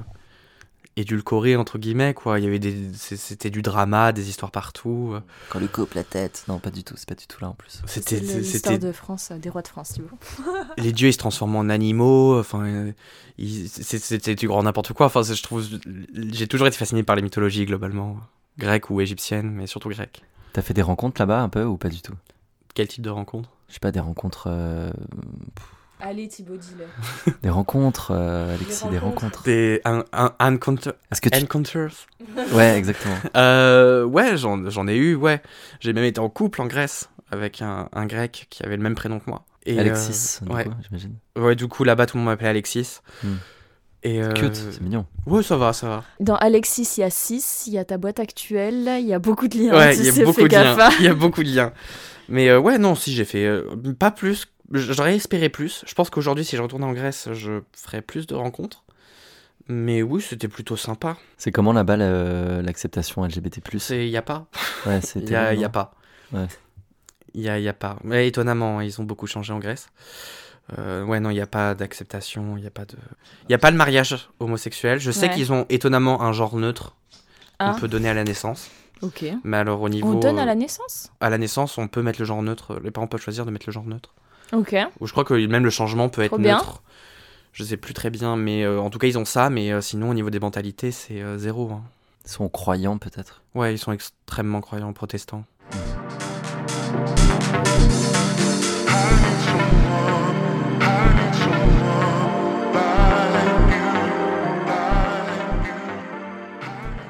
édulcorée entre guillemets quoi. Il y avait des, c'était du drama, des histoires partout. Quand le coupe la tête. Non, pas du tout, c'est pas du tout là en plus. C'était, l'histoire de France, euh, des rois de France, Thibaut. les dieux ils se transforment en animaux. Enfin, c'était du grand n'importe quoi. Enfin, je trouve, j'ai toujours été fasciné par les mythologies globalement, grecques ou égyptiennes, mais surtout grecques. T'as fait des rencontres là-bas un peu ou pas du tout? Quel type de rencontre Je sais pas, des rencontres. euh, Allez, Thibaut, dis-le. Des rencontres, euh, Alexis, des rencontres. rencontres. Des un, un, encounter- Est-ce que tu. encounters? Ouais, exactement. Euh, ouais, j'en, j'en ai eu. Ouais, j'ai même été en couple en Grèce avec un, un grec qui avait le même prénom que moi. Et, Alexis, euh, du ouais. j'imagine. Ouais, du coup, là-bas, tout le monde m'appelait Alexis. Hmm. Et euh, Cute, c'est mignon. Ouais, ça va, ça va. Dans Alexis, il y a 6, il y a ta boîte actuelle, il y a beaucoup de liens. Ouais, il y a beaucoup de liens. hein. Il y a beaucoup de liens. Mais euh, ouais, non, si j'ai fait euh, pas plus. J'aurais espéré plus. Je pense qu'aujourd'hui, si je retournais en Grèce, je ferais plus de rencontres. Mais oui, c'était plutôt sympa. C'est comment là-bas l'acceptation LGBT C'est, y a pas. Ouais, Il y a, non pas. Ouais. Il y a, y a pas. Mais étonnamment, ils ont beaucoup changé en Grèce. Euh, ouais, non, il n'y a pas d'acceptation, il n'y a pas de... Il y a pas le mariage homosexuel. Je sais Ouais. qu'ils ont étonnamment un genre neutre qu'on Ah, peut donner à la naissance. ok. Mais alors au niveau... On donne à euh, la naissance? à la naissance, on peut mettre le genre neutre. Les parents peuvent choisir de mettre le genre neutre. Ok. Ou je crois que même le changement peut être Trop bien. neutre. Je sais plus très bien, mais euh, en tout cas ils ont ça. Mais euh, sinon au niveau des mentalités, c'est euh, zéro. hein. Ils sont croyants peut-être. Ouais, ils sont extrêmement croyants protestants.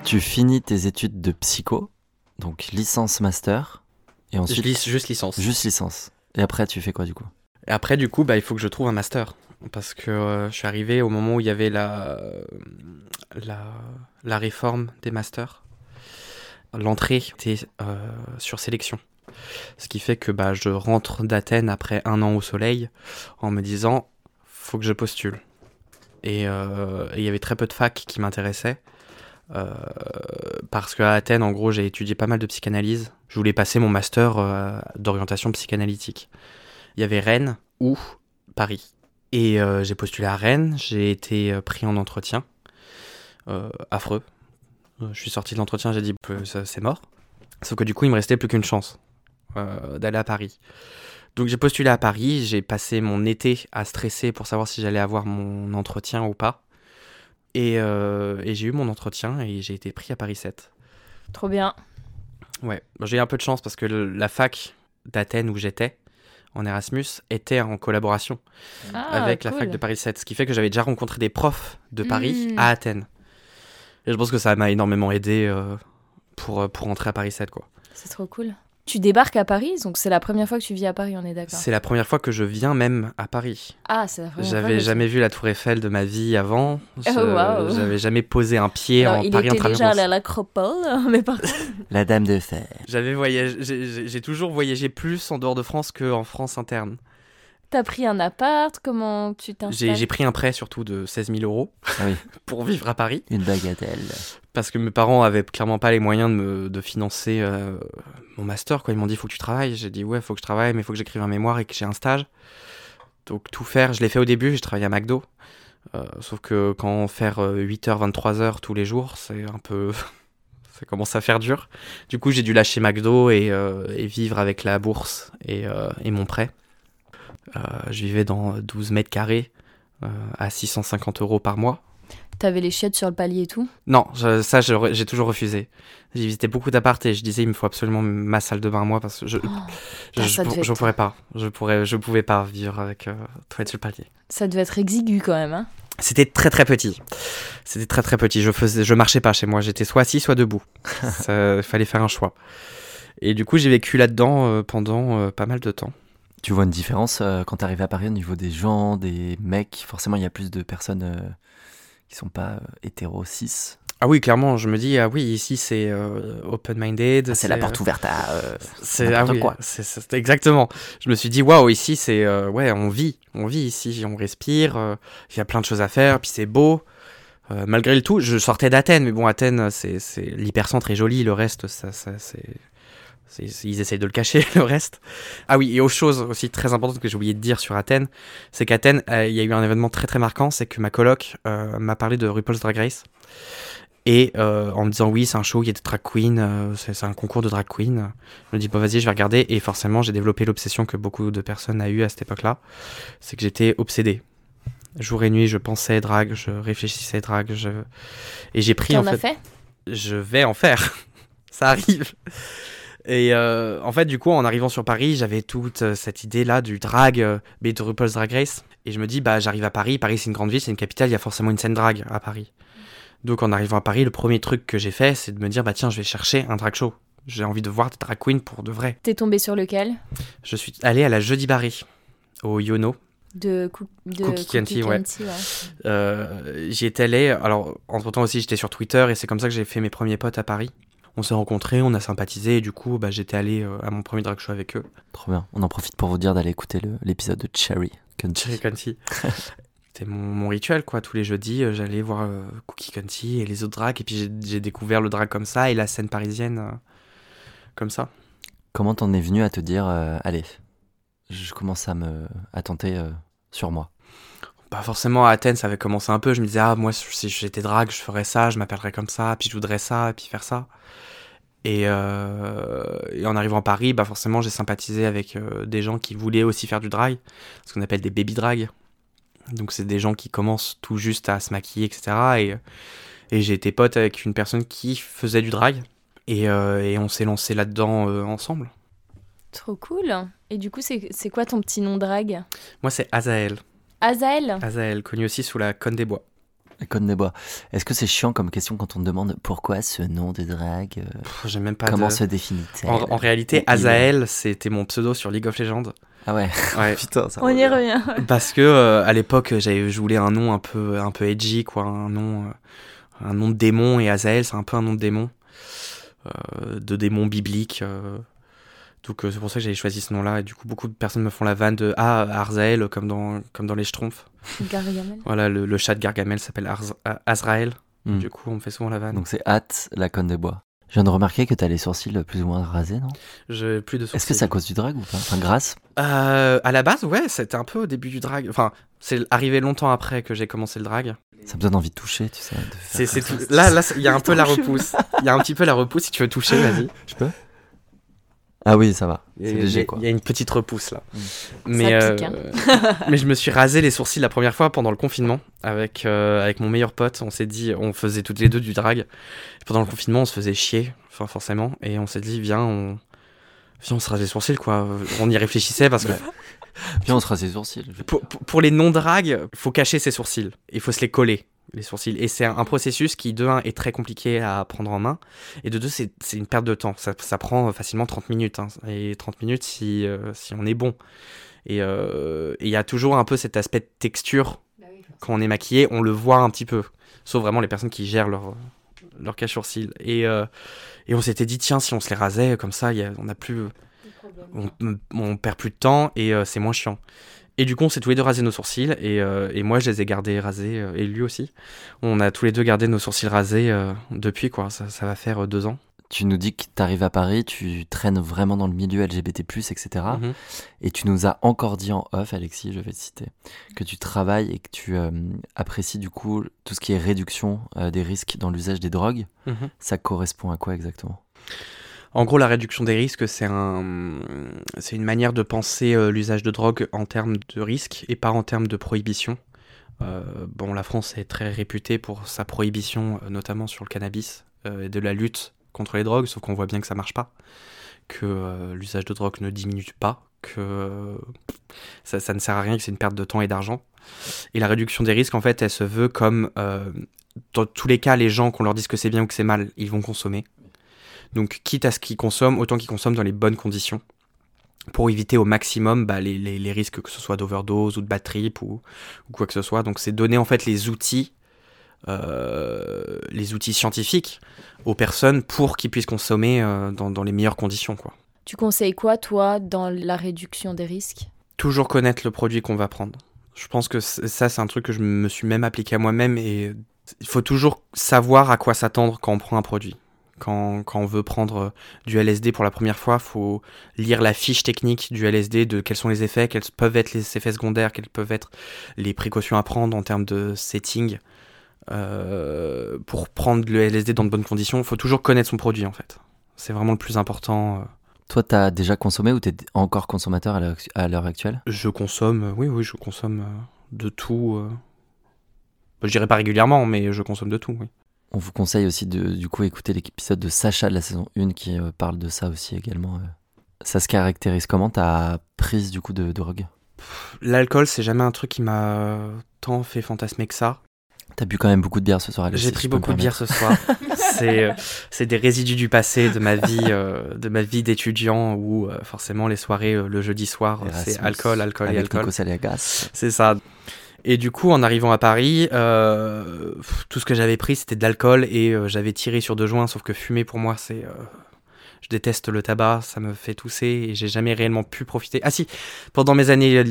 Tu finis tes études de psycho, donc licence master, et Je ensuite lis juste licence. juste licence. Et après, tu fais quoi du coup? Et après, du coup, bah, il faut que je trouve un master. Parce que euh, je suis arrivé au moment où il y avait la, la, la réforme des masters. L'entrée était euh, sur sélection. Ce qui fait que bah, je rentre d'Athènes après un an au soleil en me disant faut que je postule. Et euh, il y avait très peu de facs qui m'intéressaient. euh, parce qu'à Athènes, en gros, j'ai étudié pas mal de psychanalyse. Je voulais passer mon master euh, d'orientation psychanalytique. Il y avait Rennes ou Paris. Et euh, j'ai postulé à Rennes, j'ai été euh, pris en entretien. Affreux. Je suis sorti de l'entretien, j'ai dit, ça, c'est mort. Sauf que du coup, il me restait plus qu'une chance. d'aller à Paris. Donc j'ai postulé à Paris, j'ai passé mon été à stresser pour savoir si j'allais avoir mon entretien ou pas. Et j'ai eu mon entretien et j'ai été pris à Paris 7. Trop bien. Ouais, j'ai eu un peu de chance parce que le- la fac d'Athènes où j'étais, en Erasmus, était en collaboration Ah, avec la fac de Paris 7, ce qui fait que j'avais déjà rencontré des profs de Paris Mm. à Athènes. Et je pense que ça m'a énormément aidé euh, pour, euh, pour entrer à Paris 7, quoi. C'est trop cool. Tu débarques à Paris, donc c'est la première fois que tu vis à Paris, on est d'accord. C'est la première fois que je viens même à Paris. Ah, c'est la première fois. J'avais jamais vu la Tour Eiffel de ma vie avant. Je- Oh, waouh. J'avais jamais posé un pied Alors, en il Paris était intramuros. déjà allé à l'Acropole, mais par contre. La dame de fer. J'avais voyagé, j'ai toujours voyagé plus en dehors de France qu'en France interne. T'as pris un appart, comment tu J'ai t'installes j'ai pris un prêt surtout de 16 000 euros Ah oui. pour vivre à Paris. Une bagatelle. Parce que mes parents avaient clairement pas les moyens de, me, de financer euh, mon master. Quoi. Ils m'ont dit, il faut que tu travailles. J'ai dit, ouais, faut que je travaille, mais il faut que j'écrive un mémoire et que j'ai un stage. Donc tout faire, je l'ai fait au début, j'ai travaillé à McDo. Euh, sauf que quand faire euh, 8h, 23h tous les jours, c'est un peu... ça commence à faire dur. Du coup, j'ai dû lâcher McDo et, euh, et vivre avec la bourse et, euh, et mon prêt. Euh, je vivais dans 12 mètres carrés euh, à 650 euros par mois. T'avais les chiottes sur le palier et tout? Non, je- ça j'ai toujours refusé. J'ai visité beaucoup d'appart et je disais il me faut absolument ma salle de bain à moi parce que je Oh, je, je, ça pour- devait je être- pourrais pas. Je pourrais je pouvais pas vivre avec euh, toilette sur le palier. Ça devait être exigu quand même, hein? C'était très très petit. C'était très très petit. Je faisais je marchais pas chez moi. J'étais soit assis soit debout. Il fallait faire un choix. Et du coup j'ai vécu là-dedans euh, pendant pas mal de temps. Tu vois une différence euh, quand t'arrives à Paris au niveau des gens, des mecs Forcément, il y a plus de personnes euh, qui sont pas euh, hétéro cis. Ah oui clairement je me dis ah oui ici c'est euh, open-minded. Ah, c'est la porte ouverte à. euh, C'est ah oui, quoi. exactement. Je me suis dit waouh ici c'est euh, ouais on vit, on vit ici, on respire. euh, Il y a plein de choses à faire, puis c'est beau. Euh, malgré le tout, je sortais d'Athènes, mais bon Athènes c'est l'hypercentre est joli, le reste ça, ça c'est- ils essayent de le cacher le reste. Ah oui et autre chose aussi très importante que j'ai oublié de dire sur Athènes, c'est qu'Athènes euh, il y a eu un événement très très marquant, c'est que ma coloc euh, m'a parlé de RuPaul's Drag Race. Et euh, en me disant oui, c'est un show, il y a des drag queens, c'est un concours de drag queen. Je me dis, bon, vas-y, je vais regarder. Et forcément, j'ai développé l'obsession que beaucoup de personnes ont eu à cette époque-là. C'est que j'étais obsédé. Jour et nuit, je pensais drag, je réfléchissais drag. Je... Et j'ai pris, T'en en as fait, fait? je vais en faire. Ça arrive. Et euh, en fait, du coup, en arrivant sur Paris, j'avais toute euh, cette idée-là du drag, euh, mais de RuPaul's Drag Race. Et je me dis, bah, j'arrive à Paris. Paris, c'est une grande ville, c'est une capitale, il y a forcément une scène drag à Paris. Donc, en arrivant à Paris, le premier truc que j'ai fait, c'est de me dire, bah, tiens, je vais chercher un drag show. J'ai envie de voir des drag queens pour de vrai. T'es tombé sur lequel? Je suis allé à la Jeudi Barré, au Yono. De, cou- de Cookie ouais. Candy, ouais. Euh, j'y étais allé. Alors, entre temps aussi, j'étais sur Twitter et c'est comme ça que j'ai fait mes premiers potes à Paris. On s'est rencontrés, on a sympathisé et du coup, bah, j'étais allé euh, à mon premier drag show avec eux. Trop bien. On en profite pour vous dire d'aller écouter l'épisode de Cherry. Country. Cherry County. C'était mon, mon rituel, quoi. Tous les jeudis, euh, j'allais voir euh, Cookie County et les autres drags. Et puis j'ai- découvert le drag comme ça et la scène parisienne euh, comme ça. Comment t'en es venu à te dire, euh, allez, je commence à me à tenter sur moi? Bah forcément, à Athènes, ça avait commencé un peu. Je me disais, ah, moi, si j'étais drague, je ferais ça, je m'appellerais comme ça, puis je voudrais ça, puis faire ça. Et, euh, et en arrivant à Paris, bah forcément, j'ai sympathisé avec euh, des gens qui voulaient aussi faire du drag, ce qu'on appelle des baby drag. Donc, c'est des gens qui commencent tout juste à se maquiller, etc. Et, et j'ai été pote avec une personne qui faisait du drag. Et, euh, et on s'est lancé là-dedans ensemble. Trop cool. Et du coup, c'est c'est quoi ton petit nom drague? Moi, c'est Azael. Azael Azael, connu aussi sous la conne des bois. La Cône des Bois. Est-ce que c'est chiant comme question quand on te demande pourquoi ce nom de drague euh, Pff, J'ai même pas Comment de... se définit-elle En, en réalité, Azael, c'était mon pseudo sur League of Legends. Ah ouais, Ouais. putain, ça On y revient. Parce que euh, à l'époque, j'avais je voulais un nom un peu un peu edgy, quoi, un nom euh, un nom de démon et Azael, c'est un peu un nom de démon, euh, de démon biblique. Donc euh, c'est pour ça que j'avais choisi ce nom-là. Et du coup, beaucoup de personnes me font la vanne de ah Arzael comme dans comme dans les Schtroumpfs. Gargamel. Voilà, le, le chat de Gargamel s'appelle Azrael. Hmm. Du coup, on me fait souvent la vanne. Donc c'est hâte la Cône des Bois. Je viens de remarquer que t'as les sourcils plus ou moins rasés, non? J'ai plus de Est-ce que sourcils. c'est à cause du drag ou pas? Enfin, grâce? Euh, à la base, ouais, c'était un peu au début du drag. Enfin, c'est arrivé longtemps après que j'ai commencé le drag. Ça me donne envie de toucher, tu sais. de faire C'est, c'est comme tout- ça. Là, là, il y a un peu la repousse. Il y a un petit peu la repousse. Si tu veux toucher, vas-y. Je peux? Ah oui, ça va. Il y C'est léger quoi. Il y a une petite repousse là. Mm. Mais, pique, hein. mais je me suis rasé les sourcils la première fois pendant le confinement avec, euh, avec mon meilleur pote. On s'est dit, on faisait toutes les deux du drag. Pendant le confinement, on se faisait chier, enfin, forcément. Et on s'est dit, viens, on, viens, on se rase les sourcils quoi. On y réfléchissait parce que Puis on se rase les sourcils. pour, pour- pour les non-drag, il faut cacher ses sourcils. Il faut se les coller, les sourcils. Et c'est un, processus qui, de un, est très compliqué à prendre en main. Et de deux, c'est c'est une perte de temps. Ça, ça prend facilement 30 minutes. hein. Et 30 minutes si, euh, si on est bon. Et euh, et il y a toujours un peu cet aspect de texture. Quand on est maquillé, on le voit un petit peu. Sauf vraiment les personnes qui gèrent leur, leur cache-sourcils. Et, euh, et on s'était dit, tiens, si on se les rasait comme ça, y a- on a plus on, on perd plus de temps et euh, c'est moins chiant. Et du coup, on s'est tous les deux rasé nos sourcils et, euh, et moi, je les ai gardés rasés euh, et lui aussi. On a tous les deux gardé nos sourcils rasés euh, depuis quoi. Ça, ça va faire euh, deux ans. Tu nous dis que tu arrives à Paris, tu traînes vraiment dans le milieu LGBT, etc. Mhm. Et tu nous as encore dit en off, Alexis, je vais te citer, que tu travailles et que tu apprécies du coup tout ce qui est réduction des risques dans l'usage des drogues. Mhm. Ça correspond à quoi exactement? En gros, la réduction des risques, c'est un, c'est une manière de penser euh, l'usage de drogue en termes de risques et pas en termes de prohibition. Euh, bon, la France est très réputée pour sa prohibition, euh, notamment sur le cannabis et de la lutte contre les drogues, sauf qu'on voit bien que ça marche pas, que l'usage de drogue ne diminue pas, que ça, ça ne sert à rien, que c'est une perte de temps et d'argent. Et la réduction des risques, en fait, elle se veut comme dans tous les cas, les gens qu'on leur dise que c'est bien ou que c'est mal, ils vont consommer. Donc, quitte à ce qu'ils consomment, autant qu'ils consomment dans les bonnes conditions pour éviter au maximum bah, les, les- les risques que ce soit d'overdose ou de bad trip ou, ou quoi que ce soit. Donc, c'est donner en fait les outils, euh, les outils scientifiques aux personnes pour qu'ils puissent consommer euh, dans, dans les meilleures conditions. Quoi. Tu conseilles quoi, toi, dans la réduction des risques? Toujours connaître le produit qu'on va prendre. Je pense que ça, c'est un truc que je me suis même appliqué à moi-même et il faut toujours savoir à quoi s'attendre quand on prend un produit. Quand, quand on veut prendre euh, du LSD pour la première fois, faut lire la fiche technique du LSD, de quels sont les effets, quels peuvent être les effets secondaires, quelles peuvent être les précautions à prendre en termes de setting. Euh, pour prendre le LSD dans de bonnes conditions, il faut toujours connaître son produit en fait. C'est vraiment le plus important. euh. Toi, tu as déjà consommé ou tu es encore consommateur à l'heure actuelle? Je consomme, oui, oui, je consomme de tout. euh. Je dirais pas régulièrement, mais je consomme de tout, oui. On vous conseille aussi de du coup écouter l'épisode de Sacha de la saison 1 qui euh, parle de ça aussi également. euh. Ça se caractérise comment ta prise du coup de drogue? L'alcool, c'est jamais un truc qui m'a tant fait fantasmer que ça. T'as bu quand même beaucoup de bière ce soir. J'ai si pris beaucoup de bière ce soir. c'est euh, c'est des résidus du passé de ma vie euh, de ma vie d'étudiant où euh, forcément les soirées le jeudi soir c'est alcool, alcool et avec alcool. Nico Saliagas. C'est ça. Et du coup, en arrivant à Paris, euh, tout ce que j'avais pris, c'était de l'alcool et euh, j'avais tiré sur deux joints, sauf que fumer pour moi, c'est... euh, je déteste le tabac, ça me fait tousser et j'ai jamais réellement pu profiter. Ah si, pendant mes années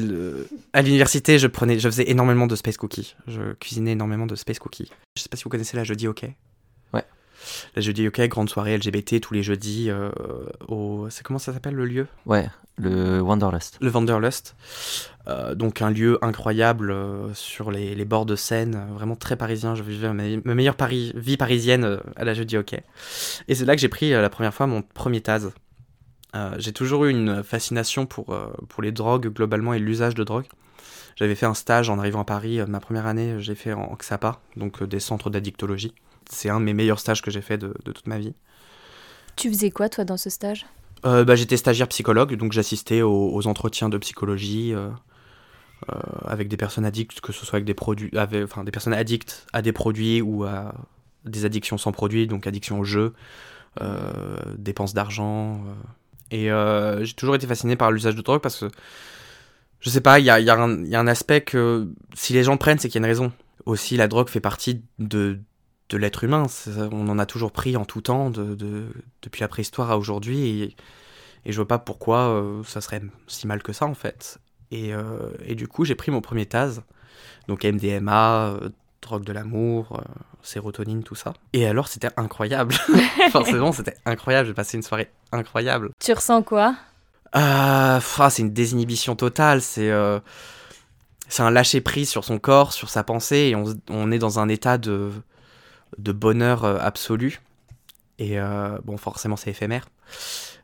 à l'université, je prenais, je faisais énormément de space cookies. Je cuisinais énormément de space cookies. Je sais pas si vous connaissez la jeudi ok. Ouais. La jeudi ok, grande soirée LGBT tous les jeudis au, c'est comment ça s'appelle le lieu? Ouais, le Wanderlust. le Wanderlust. Euh, donc un lieu incroyable euh, sur les, les bords de Seine, euh, vraiment très parisien. Je vivais ma, ma meilleure Paris, vie parisienne euh, à la jeudi hockey. Et c'est là que j'ai pris euh, la première fois mon premier Taz. Euh, j'ai toujours eu une fascination pour, euh, pour les drogues globalement et l'usage de drogue. J'avais fait un stage en arrivant à Paris, euh, ma première année, j'ai fait en XAPA, donc euh, des centres d'addictologie. C'est un de mes meilleurs stages que j'ai fait de, de toute ma vie. Tu faisais quoi, toi, dans ce stage? Euh, bah, J'étais stagiaire psychologue, donc j'assistais aux, entretiens de psychologie euh, euh, avec des personnes addictes, que ce soit avec des produits, enfin des personnes addictes à des produits ou à des addictions sans produits, donc addiction au jeu, dépenses d'argent. et j'ai toujours été fasciné par l'usage de drogue parce que je sais pas, il y a, y, a un- aspect que si les gens prennent, c'est qu'il y a une raison. Aussi, la drogue fait partie de, de l'être humain. On en a toujours pris en tout temps, de, de- depuis la préhistoire à aujourd'hui. Et, et je vois pas pourquoi euh, ça serait si mal que ça, en fait. Et, euh, et du coup, j'ai pris mon premier Taz. Donc MDMA, euh, drogue de l'amour, sérotonine, tout ça. Et alors, c'était incroyable. Forcément, c'était incroyable. J'ai passé une soirée incroyable. Tu ressens quoi? Ah, c'est une désinhibition totale, c'est c'est un lâcher prise sur son corps, sur sa pensée, et on est dans un état de, de bonheur euh, absolu. Et euh, bon, forcément, c'est éphémère.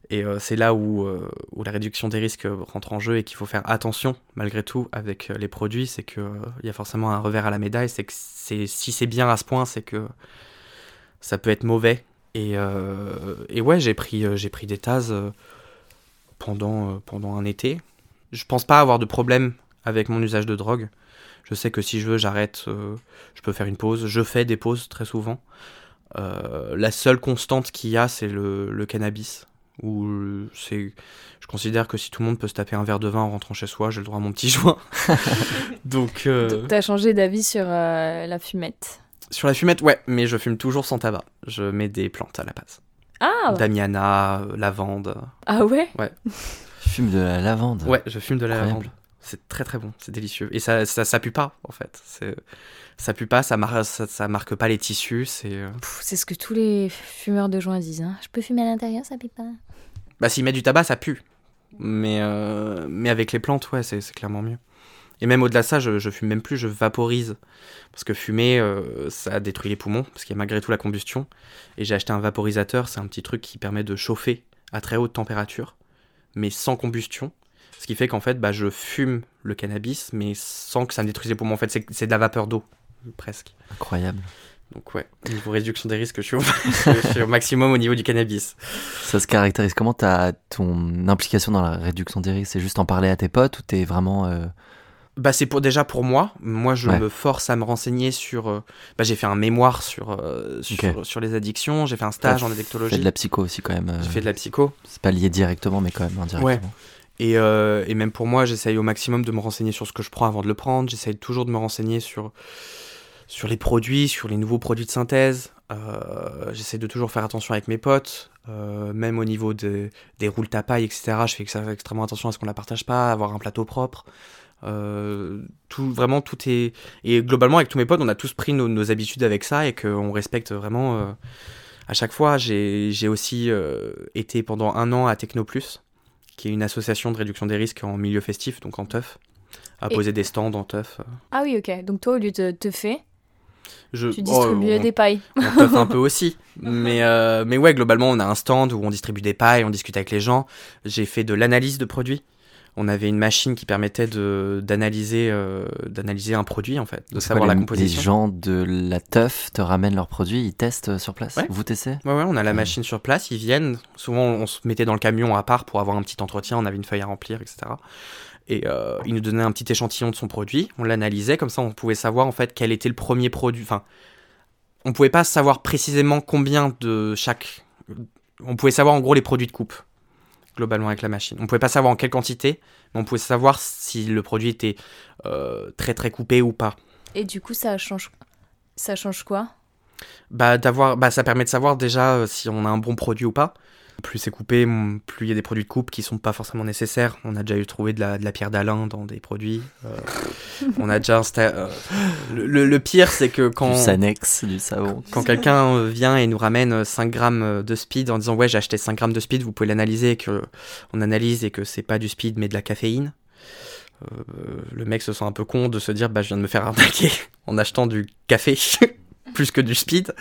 Et euh, c'est là où, où la réduction des risques rentre en jeu et qu'il faut faire attention, malgré tout, avec les produits. C'est qu'il il y a forcément un revers à la médaille. C'est que si c'est bien à ce point, c'est que ça peut être mauvais. Et, et ouais, j'ai pris, j'ai pris des tasses pendant, pendant un été. Je pense pas avoir de problème avec mon usage de drogue. Je sais que si je veux, j'arrête, je peux faire une pause. Je fais des pauses très souvent. Euh, la seule constante qu'il y a, c'est le, cannabis. Où c'est, je considère que si tout le monde peut se taper un verre de vin en rentrant chez soi, j'ai le droit à mon petit joint. Donc, euh... t'as changé d'avis sur euh, la fumette. Sur la fumette, ouais, mais je fume toujours sans tabac. Je mets des plantes à la base. Ah. Damiana, euh, lavande. Ah ouais? Ouais. Je fume de la lavande. Ouais, je fume de la lavande. C'est très très bon, c'est délicieux. Et ça, ça, ça pue pas, en fait. Ça pue pas, ça, marque, ça, marque pas les tissus. C'est euh, c'est ce que tous les fumeurs de joints disent. Hein. Je peux fumer à l'intérieur, ça pue pas. Bah, s'ils mettent du tabac, ça pue. Mais, euh, mais avec les plantes, ouais, c'est clairement mieux. Et même au-delà de ça, je, je fume même plus, je vaporise. Parce que fumer, euh, ça détruit les poumons, parce qu'il y a malgré tout la combustion. Et j'ai acheté un vaporisateur, c'est un petit truc qui permet de chauffer à très haute température, mais sans combustion. Ce qui fait qu'en fait, bah, je fume le cannabis, mais sans que ça me détruise les poumons. En fait, c'est de la vapeur d'eau presque. Incroyable. Donc ouais, niveau réduction des risques, je suis, au, maximum au niveau du cannabis. Ça se caractérise comment ta, ton implication dans la réduction des risques? C'est juste en parler à tes potes ou t'es vraiment... Euh, bah c'est pour déjà pour moi. Moi je me force à me renseigner sur. Euh, bah j'ai fait un mémoire sur euh, sur, les addictions. J'ai fait un stage en addictologie. J'ai fait de la psycho aussi quand même. J'ai fait de la psycho. C'est pas lié directement mais quand même indirectement. Ouais. Et, et même pour moi j'essaye au maximum de me renseigner sur ce que je prends avant de le prendre. J'essaye toujours de me renseigner sur sur les produits, sur les nouveaux produits de synthèse. Euh, j'essaie de toujours faire attention avec mes potes, euh, même au niveau des roules tapaille, etc. Je fais extrêmement attention à ce qu'on la partage pas, avoir un plateau propre. Euh, tout, vraiment, tout est. Et globalement, avec tous mes potes, on a tous pris nos, habitudes avec ça et qu'on respecte vraiment à chaque fois. J'ai aussi été pendant un an à Technoplus, qui est une association de réduction des risques en milieu festif, donc en teuf, à poser des stands en teuf. Ah oui, ok. Donc toi, au lieu de te faire, je... Tu distribues des pailles. On un peu aussi. Mais, euh, mais ouais, globalement, on a un stand où on distribue des pailles, on discute avec les gens. J'ai fait de l'analyse de produits. On avait une machine qui permettait d'analyser euh, d'analyser un produit, en fait, de savoir la composition. Les gens de la teuf te ramènent leurs produits, ils testent sur place Vous testez? Ouais, ouais, on a la machine sur place, ils viennent. Souvent, on se mettait dans le camion à part pour avoir un petit entretien, on avait une feuille à remplir, etc. Et euh, il nous donnait un petit échantillon de son produit, on l'analysait, comme ça on pouvait savoir en fait quel était le premier produit. Enfin, on pouvait pas savoir précisément combien de chaque. On pouvait savoir en gros les produits de coupe, globalement avec la machine. On pouvait pas savoir en quelle quantité, mais on pouvait savoir si le produit était euh, très très coupé ou pas. Et du coup, ça change, ça change quoi? Bah, d'avoir, bah, ça permet de savoir déjà euh, si on a un bon produit ou pas. Plus c'est coupé, plus il y a des produits de coupe qui sont pas forcément nécessaires. On a déjà eu trouvé de la, de la pierre d'Alain dans des produits. Euh, on a déjà euh, le, le, pire, c'est que quand. Du Sanex, du savon. Quand quelqu'un euh, vient et nous ramène 5 grammes de speed en disant Ouais, j'ai acheté 5 grammes de speed, vous pouvez l'analyser, que on analyse et que c'est pas du speed mais de la caféine. le mec se sent un peu con de se dire Bah, je viens de me faire arnaquer en achetant du café plus que du speed.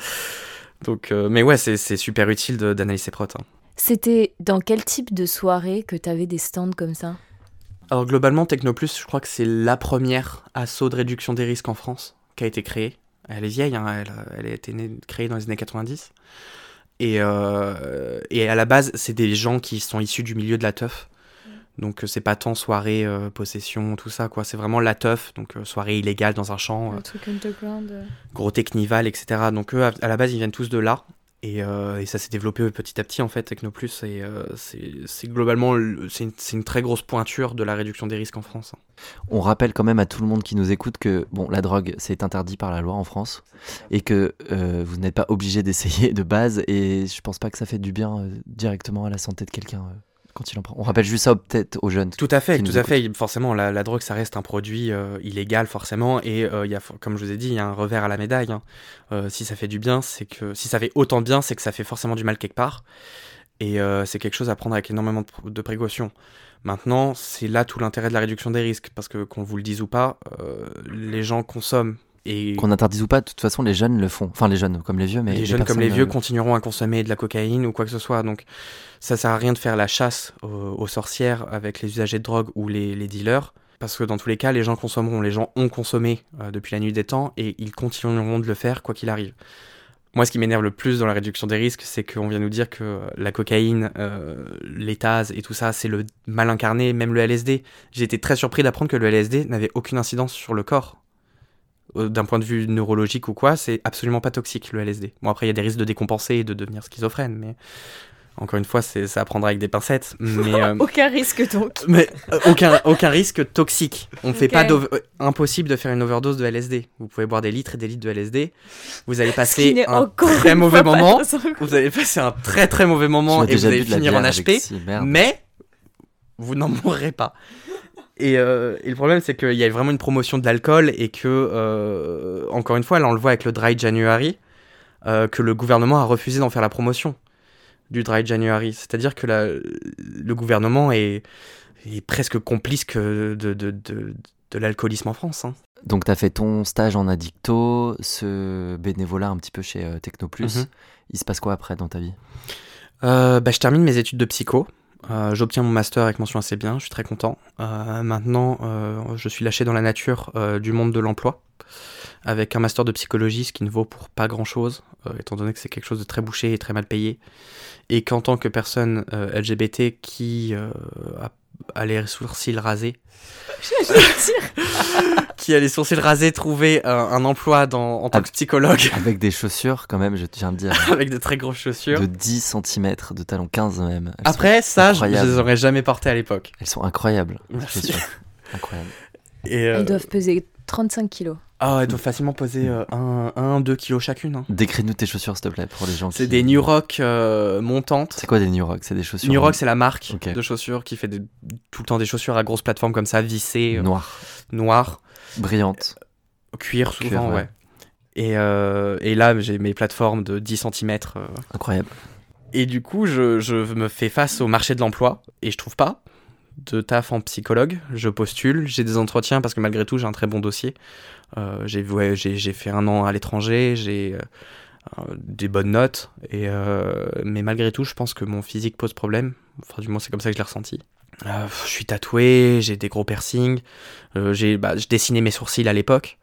Donc, mais ouais, c'est super utile d'analyser ses protes. Hein. C'était dans quel type de soirée que tu avais des stands comme ça? Alors globalement, Technoplus, je crois que c'est la première assaut de réduction des risques en France qui a été créée. Elle est vieille, hein, elle, a été créée dans les années 90. Et, euh, et à la base, c'est des gens qui sont issus du milieu de la teuf. Donc c'est pas tant soirée, euh, possession, tout ça, quoi. C'est vraiment la teuf, donc euh, soirée illégale dans un champ. truc underground. Gros technival, etc. Donc eux, à la base, ils viennent tous de là. Euh, et, ça s'est développé petit à petit en fait, Technoplus. Et euh, c'est globalement c'est une, très grosse pointure de la réduction des risques en France. On rappelle quand même à tout le monde qui nous écoute que bon, la drogue c'est interdit par la loi en France et que euh, vous n'êtes pas obligé d'essayer de base. Et je pense pas que ça fait du bien directement à la santé de quelqu'un quand il en prend. On rappelle juste ça peut-être aux jeunes. Tout à fait, tout à fait. Forcément, la, drogue, ça reste un produit euh, illégal, forcément. Et euh, il y a, comme je vous ai dit, il y a un revers à la médaille. Hein. Euh, si ça fait du bien, c'est que. Si ça fait autant de bien, c'est que ça fait forcément du mal quelque part. Et c'est quelque chose à prendre avec énormément de, précautions. Maintenant, c'est là tout l'intérêt de la réduction des risques. Parce que, qu'on vous le dise ou pas, les gens consomment Et Qu'on interdise ou pas, de toute façon, les jeunes le font. Enfin, les jeunes, comme les vieux, mais. les, jeunes comme les vieux euh, continueront à consommer de la cocaïne ou quoi que ce soit. Donc ça sert à rien de faire la chasse aux, aux sorcières avec les usagers de drogue ou les, les dealers. Parce que dans tous les cas, les gens consommeront, les gens ont consommé euh, depuis la nuit des temps et ils continueront de le faire quoi qu'il arrive. Moi, ce qui m'énerve le plus dans la réduction des risques, c'est qu'on vient nous dire que la cocaïne, euh, les TAS et tout ça, c'est le mal incarné, même le LSD. J'ai été très surpris d'apprendre que le LSD n'avait aucune incidence sur le corps. Euh, D'un point de vue neurologique ou quoi, c'est absolument pas toxique le LSD. Bon, après, il y a des risques de décompenser et de devenir schizophrène, mais encore une fois, c'est ça à prendre avec des pincettes. Mais, euh, Aucun risque donc. mais euh, aucun, aucun risque toxique. On fait Ok. pas impossible de faire une overdose de LSD. Vous pouvez boire des litres et des litres de LSD. Vous allez passer un très mauvais moment. Vous allez passer un très très mauvais moment et vous allez finir en HP. Mais vous n'en mourrez pas. Et, euh, et le problème, c'est qu'il y a vraiment une promotion de l'alcool et que, euh, encore une fois, là, on le voit avec le Dry January, euh, que le gouvernement a refusé d'en faire la promotion du Dry January. C'est-à-dire que la- le gouvernement est, est presque complice que de, de, de, de l'alcoolisme en France. hein. Donc, tu as fait ton stage en addicto, ce bénévolat un petit peu chez Technoplus. Mhm. Il se passe quoi après dans ta vie? Bah, je termine mes études de psycho. Euh, J'obtiens mon master avec mention assez bien, je suis très content. Euh, maintenant, euh, je suis lâché dans la nature du monde de l'emploi, avec un master de psychologie, ce qui ne vaut pour pas grand-chose, étant donné que c'est quelque chose de très bouché et très mal payé. Et qu'en tant que personne LGBT qui a, a les sourcils rasés, qui a les sourcils rasés, trouver un, un emploi dans, en tant que psychologue Avec des chaussures, quand même, je viens de dire, avec de très grosses chaussures. de 10 cm, de talons 15 même. Elles Après, ça, je, je incroyables. les aurais jamais portés à l'époque. elles sont incroyables. ces Merci. chaussures. Incroyable. Et, euh, Elles doivent peser 35 kilos. Ah, elles doivent facilement peser 1-2 kilos chacune. hein. Décris-nous tes chaussures, s'il te plaît, pour les gens C'est qui- des New Rock euh, montantes. C'est quoi des New Rock? C'est des chaussures New Rock, c'est la marque de chaussures qui fait des- tout le temps des chaussures à grosses plateformes comme ça, vissées, euh, noires, noires, brillantes. cuir souvent, Cuir, ouais. ouais. Et, euh, et là, j'ai mes plateformes de 10 cm. Incroyable. Et du coup, je, je me fais face au marché de l'emploi et je trouve pas de taf en psychologue. Je postule, j'ai des entretiens parce que malgré tout, j'ai un très bon dossier. Euh, j'ai ouais, fait un an à l'étranger, j'ai euh, des bonnes notes. Et, euh, mais malgré tout, je pense que mon physique pose problème. Enfin, du moins, c'est comme ça que je l'ai ressenti. Euh, je suis tatoué, j'ai des gros piercings, euh, j'ai bah, je dessinais mes sourcils à l'époque.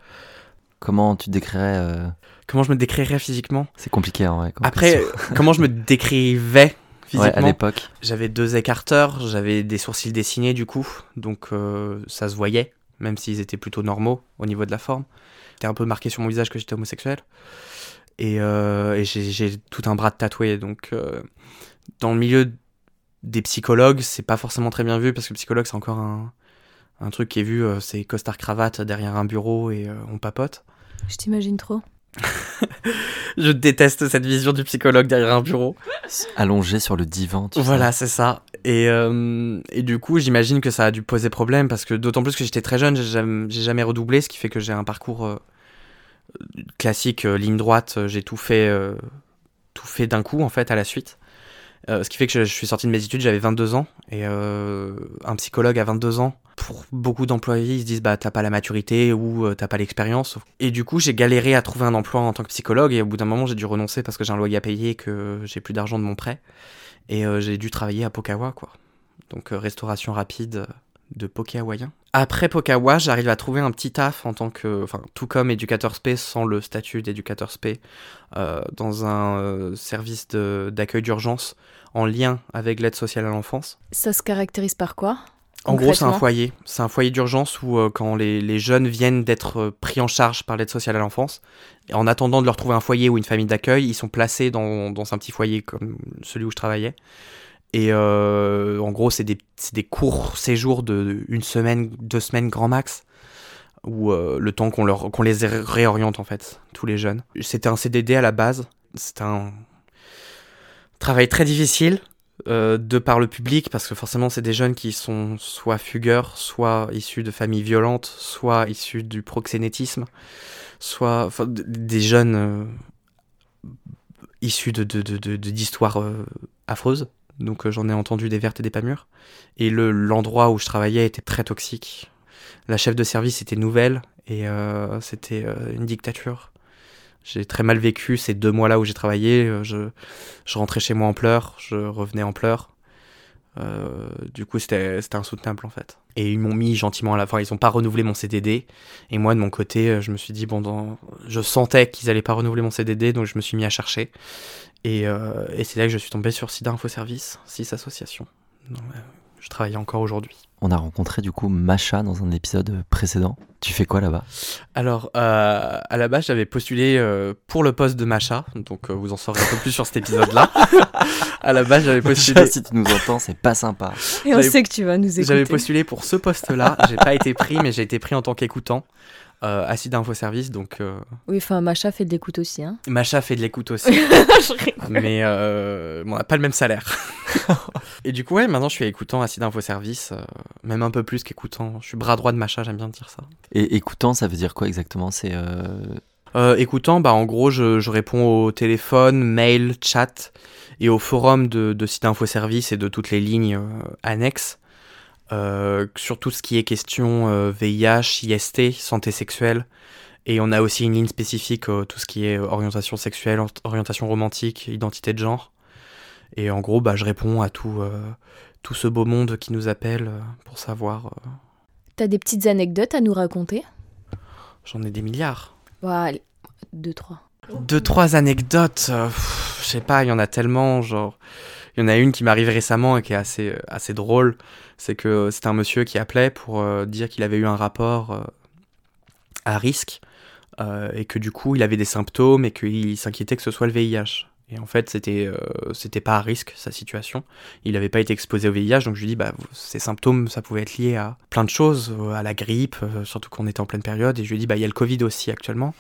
Comment tu décrirais euh, Comment je me décrirais physiquement? C'est compliqué, hein, ouais. comme Après, comment je me décrivais? Ouais, à physiquement l'époque. J'avais deux écarteurs, j'avais des sourcils dessinés du coup, donc euh, ça se voyait, même s'ils étaient plutôt normaux au niveau de la forme. C'était un peu marqué sur mon visage que j'étais homosexuel. Et, euh, et j'ai- j'ai tout un bras de tatoué, donc euh, dans le milieu des psychologues, c'est pas forcément très bien vu parce que le psychologue c'est encore un, un truc qui est vu, euh, c'est costard cravate derrière un bureau et euh, on papote. Je t'imagine trop. Je déteste cette vision du psychologue derrière un bureau. Allongé sur le divan. tu. Voilà, c'est ça. Et, euh, et du coup, j'imagine que ça a dû poser problème parce que d'autant plus que j'étais très jeune, j'ai jamais, jamais redoublé, ce qui fait que j'ai un parcours euh, classique, euh, ligne droite. J'ai tout fait, tout fait d'un coup en fait à la suite. Euh, ce qui fait que je, suis sorti de mes études, j'avais 22 ans et euh, un psychologue à 22 ans. Pour beaucoup d'employés, ils se disent bah t'as pas la maturité ou euh, t'as pas l'expérience. Et du coup, j'ai galéré à trouver un emploi en tant que psychologue et au bout d'un moment, j'ai dû renoncer parce que j'ai un loyer à payer, que j'ai plus d'argent de mon prêt. Et euh, j'ai dû travailler à Pokawa, quoi. Donc euh, restauration rapide de poké hawaïen. Après Pokawa, j'arrive à trouver un petit taf en tant que, enfin, tout comme éducateur spé sans le statut d'éducateur spé, euh, dans un euh, service d'accueil d'urgence en lien avec l'aide sociale à l'enfance. Ça se caractérise par quoi En gros, c'est un foyer. C'est un foyer d'urgence où, euh, quand les, les jeunes viennent d'être euh, pris en charge par l'aide sociale à l'enfance, en attendant de leur trouver un foyer ou une famille d'accueil, ils sont placés dans, dans un petit foyer comme celui où je travaillais. Et euh, en gros, c'est des, des courts séjours de une semaine, deux semaines grand max, où euh, le temps qu'on les ré- réoriente en fait, tous les jeunes. C'était un CDD à la base. C'était un travail très difficile euh, de par le public, parce que forcément, c'est des jeunes qui sont soit fugueurs, soit issus de familles violentes, soit issus du proxénétisme, soit des jeunes issus de, de, de, de- d'histoires affreuses. Donc euh, j'en ai entendu des vertes et des pas mûres. Et le, l'endroit où je travaillais était très toxique. La chef de service était nouvelle Et euh, c'était euh, une dictature. J'ai très mal vécu ces deux mois-là où j'ai travaillé. Je, je rentrais chez moi en pleurs, je revenais en pleurs. Du coup, c'était insoutenable en fait. Et ils m'ont mis gentiment à la fin. Ils n'ont pas renouvelé mon CDD. Et moi, de mon côté, je me suis dit, bon, je sentais qu'ils allaient pas renouveler mon CDD, donc je me suis mis à chercher. Et, euh, et c'est là que je suis tombé sur SIDA Info Service, 6 associations. Donc, euh, je travaille encore aujourd'hui. On a rencontré du coup Macha dans un épisode précédent. Tu fais quoi là-bas? Alors, euh, à la base, j'avais postulé euh, pour le poste de Macha, donc euh, vous en saurez un peu plus sur cet épisode-là. à la base, j'avais postulé, Si tu nous entends, c'est pas sympa. Et on J'avais- sait que tu vas nous j'avais écouter. postulé pour ce poste-là. J'ai pas été pris, mais j'ai été pris en tant qu'écoutant. Euh, à Sida Info Service, donc euh, Oui, enfin, Macha fait de l'écoute aussi. Hein. Macha fait de l'écoute aussi. Mais euh, bon, on n'a pas le même salaire. et du coup, ouais, maintenant je suis écoutant à Sida Info Service, euh, même un peu plus qu'écoutant. Je suis bras droit de Macha, j'aime bien dire ça. Et écoutant, ça veut dire quoi exactement? C'est euh, Euh, écoutant, bah en gros, je, je réponds au téléphone, mail, chat et au forum de, de Sida Info Service et de toutes les lignes euh, annexes euh, sur tout ce qui est question euh, VIH, IST, santé sexuelle. Et on a aussi une ligne spécifique, euh, tout ce qui est orientation sexuelle, or- orientation romantique, identité de genre. Et en gros, bah, je réponds à tout, euh, tout ce beau monde qui nous appelle euh, pour savoir. euh, T'as des petites anecdotes à nous raconter? J'en ai des milliards. Ouais, allez, deux, trois. Deux, trois anecdotes, euh, je sais pas, il y en a tellement, genre... Il y en a une qui m'arrive récemment et qui est assez, euh, drôle, c'est que c'était un monsieur qui appelait pour euh, dire qu'il avait eu un rapport euh, à risque et que du coup il avait des symptômes et qu'il s'inquiétait que ce soit le VIH. Et en fait, c'était euh, pas à risque sa situation. Il n'avait pas été exposé au VIH, donc je lui dis bah ces symptômes ça pouvait être lié à plein de choses, à la grippe, surtout qu'on était en pleine période. Et je lui dis bah il y a le Covid aussi actuellement.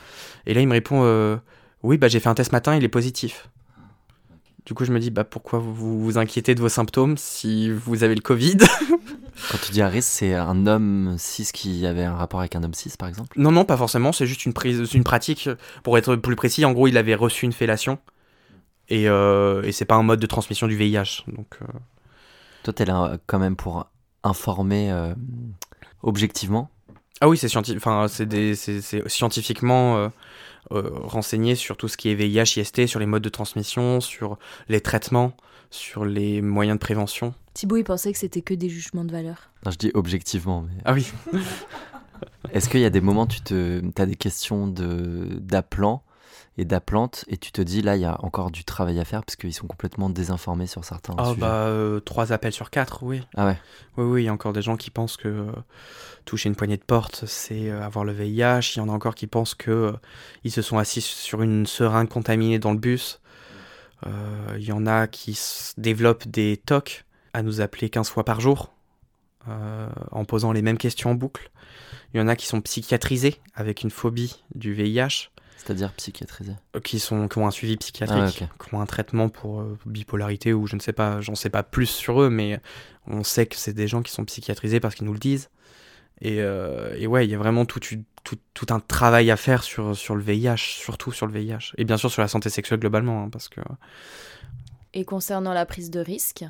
Et là il me répond oui bah j'ai fait un test matin, il est positif. Du coup je me dis bah pourquoi vous vous, inquiétez de vos symptômes si vous avez le Covid quand tu dis risque, c'est un homme cis qui avait un rapport avec un homme cis, par exemple? Non non pas forcément, c'est juste une prise, une pratique. Pour être plus précis, en gros il avait reçu une fellation. Et, euh, et c'est pas un mode de transmission du VIH. Donc, euh, Toi, t'es là euh, quand même pour informer euh, objectivement? Ah oui, c'est scienti- enfin, scientifiquement euh, renseigné sur tout ce qui est VIH, IST, sur les modes de transmission, sur les traitements, sur les moyens de prévention. Thibaut, il pensait que c'était que des jugements de valeur. Non, je dis objectivement. Mais... Ah oui. Est-ce qu'il y a des moments où tu te, as des questions de d'appelants et d'appelantes et tu te dis là il y a encore du travail à faire parce qu'ils sont complètement désinformés sur certains Ah sujets. bah, euh, trois appels sur quatre, oui. Ah ouais. Oui, oui, il y a encore des gens qui pensent que euh, toucher une poignée de porte, c'est euh, avoir le VIH. Il y en a encore qui pensent que ils se sont assis sur une seringue contaminée dans le bus. Il y en a qui développent des TOC à nous appeler 15 fois par jour en posant les mêmes questions en boucle. Il y en a qui sont psychiatrisés avec une phobie du VIH, C'est-à-dire psychiatrisé. euh, qui, sont, qui ont un suivi psychiatrique, Ah qui ont un traitement pour euh, bipolarité ou je ne sais pas, j'en sais pas plus sur eux, mais on sait que c'est des gens qui sont psychiatrisés parce qu'ils nous le disent. Et, euh, et ouais, il y a vraiment tout, tout, tout un travail à faire sur, sur le VIH, surtout sur le VIH. Et bien sûr sur la santé sexuelle globalement, hein, parce que Et concernant la prise de risque?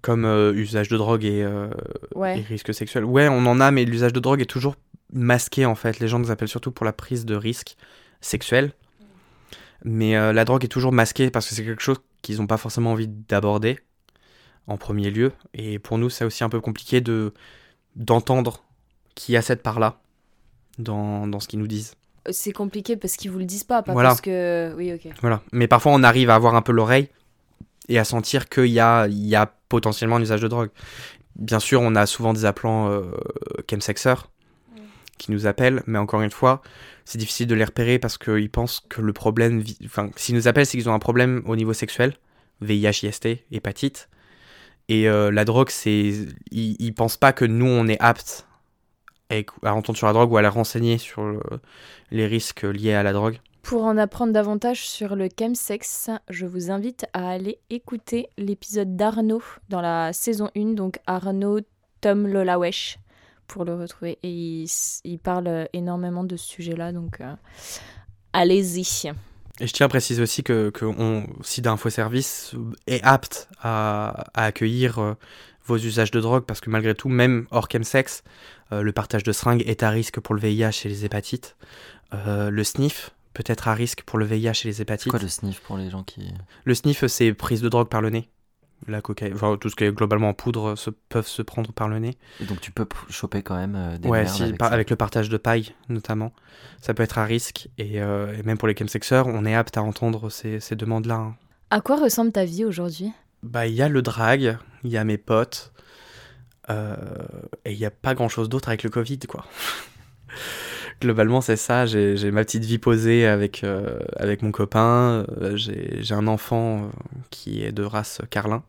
Comme euh, usage de drogue et, euh, risque sexuel, ouais, on en a, mais l'usage de drogue est toujours masqué en fait. Les gens nous appellent surtout pour la prise de risque sexuel. Mais euh, la drogue est toujours masquée parce que c'est quelque chose qu'ils n'ont pas forcément envie d'aborder en premier lieu. Et pour nous, c'est aussi un peu compliqué de d'entendre qui a cette part-là dans, dans ce qu'ils nous disent. C'est compliqué parce qu'ils vous le disent pas, pas Voilà. parce que. Oui, ok. Voilà. Mais parfois, on arrive à avoir un peu l'oreille et à sentir qu'il y a, il y a potentiellement un usage de drogue. Bien sûr, on a souvent des appelants euh, chemsexeurs qui nous appellent, mais encore une fois, c'est difficile de les repérer parce qu'ils pensent que le problème. Enfin, s'ils nous appellent, c'est qu'ils ont un problème au niveau sexuel, VIH, IST, hépatite. Et euh, la drogue, c'est. Ils, ils pensent pas que nous, on est aptes à, entendre sur la drogue ou à la renseigner sur le- les risques liés à la drogue. Pour en apprendre davantage sur le chemsex, je vous invite à aller écouter l'épisode d'Arnaud dans la saison 1, donc Arnaud Tom Lolawesh, pour le retrouver. Et il, il parle énormément de ce sujet-là, donc euh, allez-y. Et je tiens à préciser aussi que, que on, SIDA Info Service est apte à, à accueillir euh, vos usages de drogue parce que malgré tout, même hors chemsex, euh, le partage de seringues est à risque pour le VIH et les hépatites. Euh, le sniff peut être à risque pour le VIH et les C'est hépatites. quoi le sniff pour les gens qui. Le sniff, c'est prise de drogue par le nez. La cocaïne, enfin, tout ce qui est globalement en poudre se, peuvent se prendre par le nez. Et donc tu peux choper quand même euh, des ouais, merdes si, avec par- ça. avec le partage de paille notamment, ça peut être à risque. Et, euh, et même pour les chemsexeurs, on est apte à entendre ces, ces demandes-là. hein. À quoi ressemble ta vie aujourd'hui? Bah, il y a le drag, il y a mes potes, euh, et il n'y a pas grand-chose d'autre avec le Covid, quoi. Globalement, c'est ça. J'ai ma petite vie posée avec, euh, avec mon copain. euh, J'ai j'ai un enfant euh, qui est de race carlin.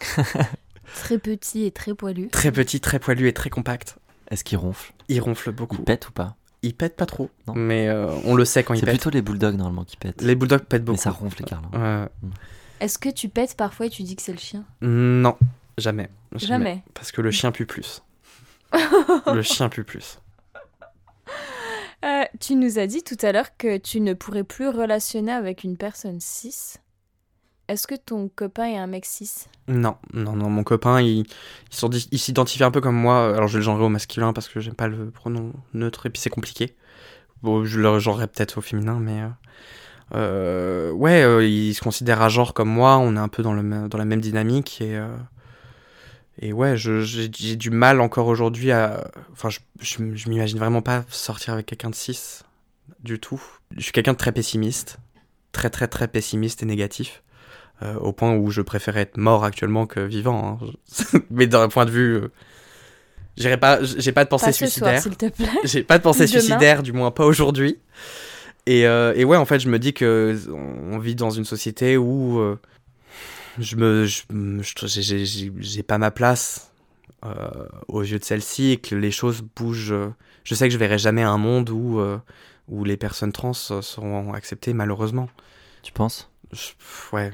Très petit et très poilu. Très petit, très poilu et très compact. Est-ce qu'il ronfle? Il ronfle beaucoup. Il pète ou pas? Il pète pas trop, Non. mais euh, on le sait quand il C'est pète. plutôt les bulldogs normalement qui pètent. Les bulldogs pètent Mais beaucoup. ça ronfle les carlins. Ouais. Est-ce que tu pètes parfois et tu dis que c'est le chien? Non, jamais. Jamais. Parce que le chien pue plus. le chien pue plus. Euh, tu nous as dit tout à l'heure que tu ne pourrais plus relationner avec une personne cis. Est-ce que ton copain est un mec cis? Non, non, non, mon copain, il, s'identifie un peu comme moi. Alors je le genrer au masculin parce que j'aime pas le pronom neutre et puis c'est compliqué. Bon, je le genrerais peut-être au féminin, mais. euh, euh, ouais, euh, il se considère à genre comme moi, on est un peu dans, le, dans la même dynamique et. Et ouais, j'ai du mal encore aujourd'hui à. Enfin, je, je, je m'imagine vraiment pas sortir avec quelqu'un de cis du tout. Je suis quelqu'un de très pessimiste, très très très pessimiste et négatif. euh, au point où je préférais être mort actuellement que vivant. hein. Mais d'un point de vue. euh, pas, j'ai pas de pensée Pas suicidaire. s'il te plaît. J'ai pas de pensée Demain. suicidaire, du moins pas aujourd'hui. Et, euh, et ouais, en fait, je me dis que on vit dans une société où euh, je me, je- j'ai- pas ma place euh, aux yeux de celle-ci et que les choses bougent. Je sais que je verrai jamais un monde où euh, où les personnes trans seront acceptées, malheureusement. Tu penses? Je- ouais,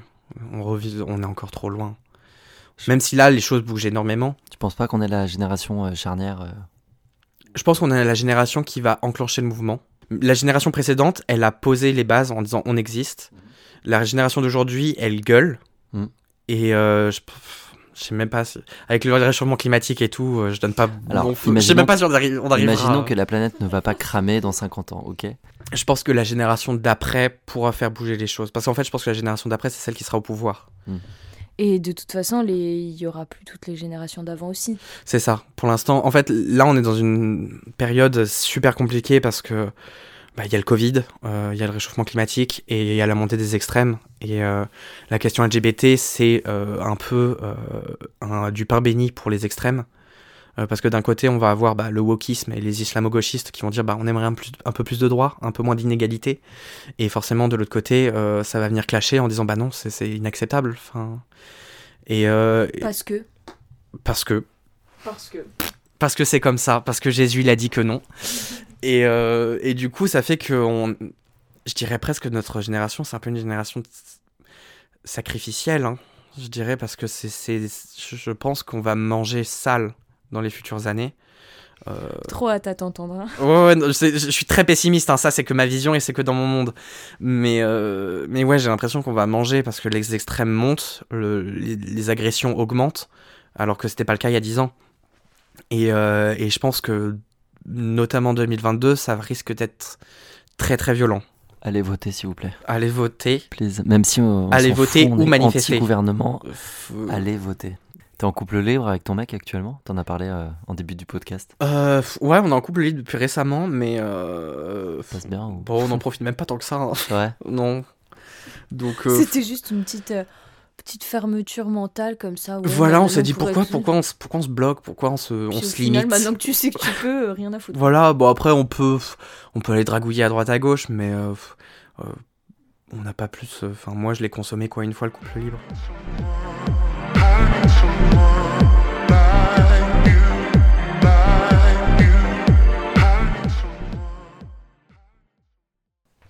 on revit, on est encore trop loin. Même si là, les choses bougent énormément. Tu penses pas qu'on est la génération euh, charnière euh, Je pense qu'on est la génération qui va enclencher le mouvement. La génération précédente, elle a posé les bases en disant on existe. La génération d'aujourd'hui, elle gueule. Et euh, je, je sais même pas. si- Avec le réchauffement climatique et tout, euh, je donne pas Alors, mon feu. Je sais même pas si on, arrive, on arrivera. Imaginons que la planète ne va pas cramer dans 50 ans, ok? Je pense que la génération d'après pourra faire bouger les choses. Parce qu'en fait, je pense que la génération d'après, c'est celle qui sera au pouvoir. Et de toute façon, les... il y aura plus toutes les générations d'avant aussi. C'est ça. Pour l'instant, en fait, là, on est dans une période super compliquée parce que bah, il y a le Covid, euh, il y a le réchauffement climatique et il y a la montée des extrêmes. Et euh, la question LGBT, c'est euh, un peu un, du pain béni pour les extrêmes. Parce que d'un côté, on va avoir bah, le wokisme et les islamo-gauchistes qui vont dire bah, on aimerait un, plus- un peu plus de droits, un peu moins d'inégalité. Et forcément, de l'autre côté, ça va venir clasher en disant bah non, c'est- inacceptable. Enfin, et- Parce que. parce que Parce que. Parce que c'est comme ça, parce que Jésus il a dit que non. Et, euh, et du coup, ça fait que on, je dirais presque que notre génération, c'est un peu une génération sacrificielle, hein, je dirais, parce que c'est, je pense qu'on va manger sale dans les futures années. Euh, Trop hâte à t'entendre. hein. Ouais, ouais, non, je suis très pessimiste, hein, ça c'est que ma vision et c'est que dans mon monde. Mais, euh, mais ouais, j'ai l'impression qu'on va manger parce que les extrêmes montent, le- les, les agressions augmentent, alors que c'était pas le cas il y a 10 ans. Et, euh, et je pense que, notamment 2022, ça risque d'être très très violent. Allez voter, s'il vous plaît. Allez voter. Please. Même si on, on Allez voter on ou est manifester. anti-gouvernement, Euh, allez voter. T'es en couple libre avec ton mec actuellement? T'en as parlé euh, en début du podcast. euh, ouais, on est en couple libre depuis récemment, mais euh, Ça passe bien ou... bon, on n'en profite même pas tant que ça. hein. Ouais. Non. Donc, euh, C'était juste une petite, euh, petite fermeture mentale comme ça. ouais, Voilà, on s'est dit pourquoi, pourquoi, on, se- pourquoi on se bloque, pourquoi on se, on au se final, limite. Maintenant que tu sais que tu peux, euh, rien à foutre. Voilà, bon après on peut, on peut aller dragouiller à droite à gauche, mais euh, euh, on n'a pas plus. euh, Enfin, moi je l'ai consommé quoi une fois le couple libre.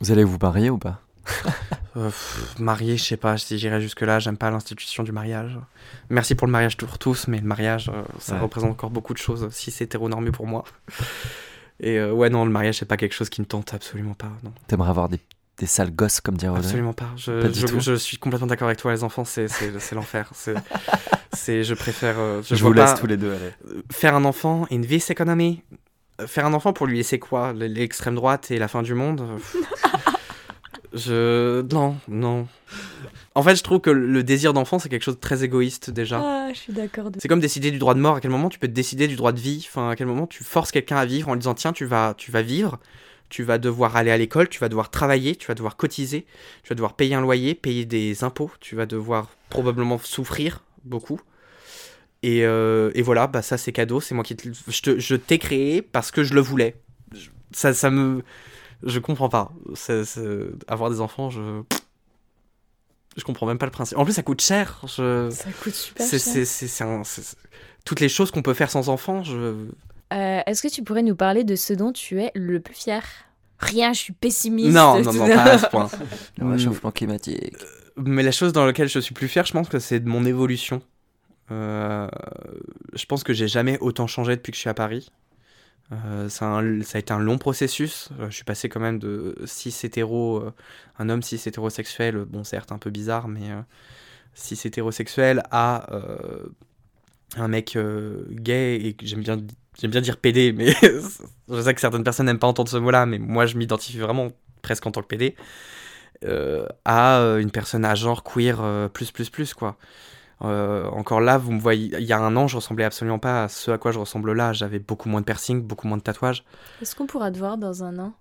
Vous allez vous marier ou pas? Euh, pff, marié, je sais pas si j'irai jusque là. J'aime pas l'institution du mariage. Merci pour le mariage pour tous, mais le mariage, euh, ça Ouais. représente encore beaucoup de choses si c'est hétéronormé pour moi. Et euh, ouais non, le mariage c'est pas quelque chose qui me tente absolument pas. Non. T'aimerais avoir des des sales gosses, comme dirait Audrey Absolument pas. Je, Pas du je- tout. je suis complètement d'accord avec toi. Les enfants, c'est l'enfer. C'est- je préfère. euh, Je, vous laisse pas- tous les deux aller. euh, faire un enfant une vis économie. Euh, Faire un enfant pour lui laisser quoi? L'extrême droite et la fin du monde? Pff. Je. Non, non. En fait, je trouve que le désir d'enfant, c'est quelque chose de très égoïste déjà. Ah, je suis d'accord. de- C'est comme décider du droit de mort. À quel moment tu peux te décider du droit de vie? Enfin, à quel moment tu forces quelqu'un à vivre en lui disant tiens, tu vas, tu vas vivre, tu vas devoir aller à l'école, tu vas devoir travailler, tu vas devoir cotiser, tu vas devoir payer un loyer, payer des impôts, tu vas devoir probablement souffrir beaucoup. Et, euh, et voilà, bah ça c'est cadeau, c'est moi qui te, je t'ai créé parce que je le voulais. Ça, ça me, je comprends pas. C'est- avoir des enfants, je, je comprends même pas le principe. En plus, ça coûte cher. Je... Ça coûte super cher. c'est, un- toutes les choses qu'on peut faire sans enfant. Je... Euh, Est-ce que tu pourrais nous parler de ce dont tu es le plus fier? Rien, je suis pessimiste. Non, non, non, pas à ce point. Le réchauffement climatique. Mais la chose dans laquelle je suis plus fier, je pense que c'est de mon évolution. Euh, je pense que j'ai jamais autant changé depuis que je suis à Paris. Euh, c'est un- ça a été un long processus. Euh, je suis passé quand même de 6 hétéro, euh, un homme 6 hétérosexuel, bon certes un peu bizarre, mais 6 hétérosexuel à euh, un mec euh, gay, et j'aime bien, j'aime bien dire PD, mais je sais que certaines personnes n'aiment pas entendre ce mot-là, mais moi je m'identifie vraiment presque en tant que PD, euh, à euh, une personne à genre queer euh, plus plus plus quoi. Euh, encore là, vous me voyez, il y a un an, je ressemblais absolument pas à ce à quoi je ressemble là. J'avais beaucoup moins de piercing, beaucoup moins de tatouages. Est-ce qu'on pourra te voir dans un an?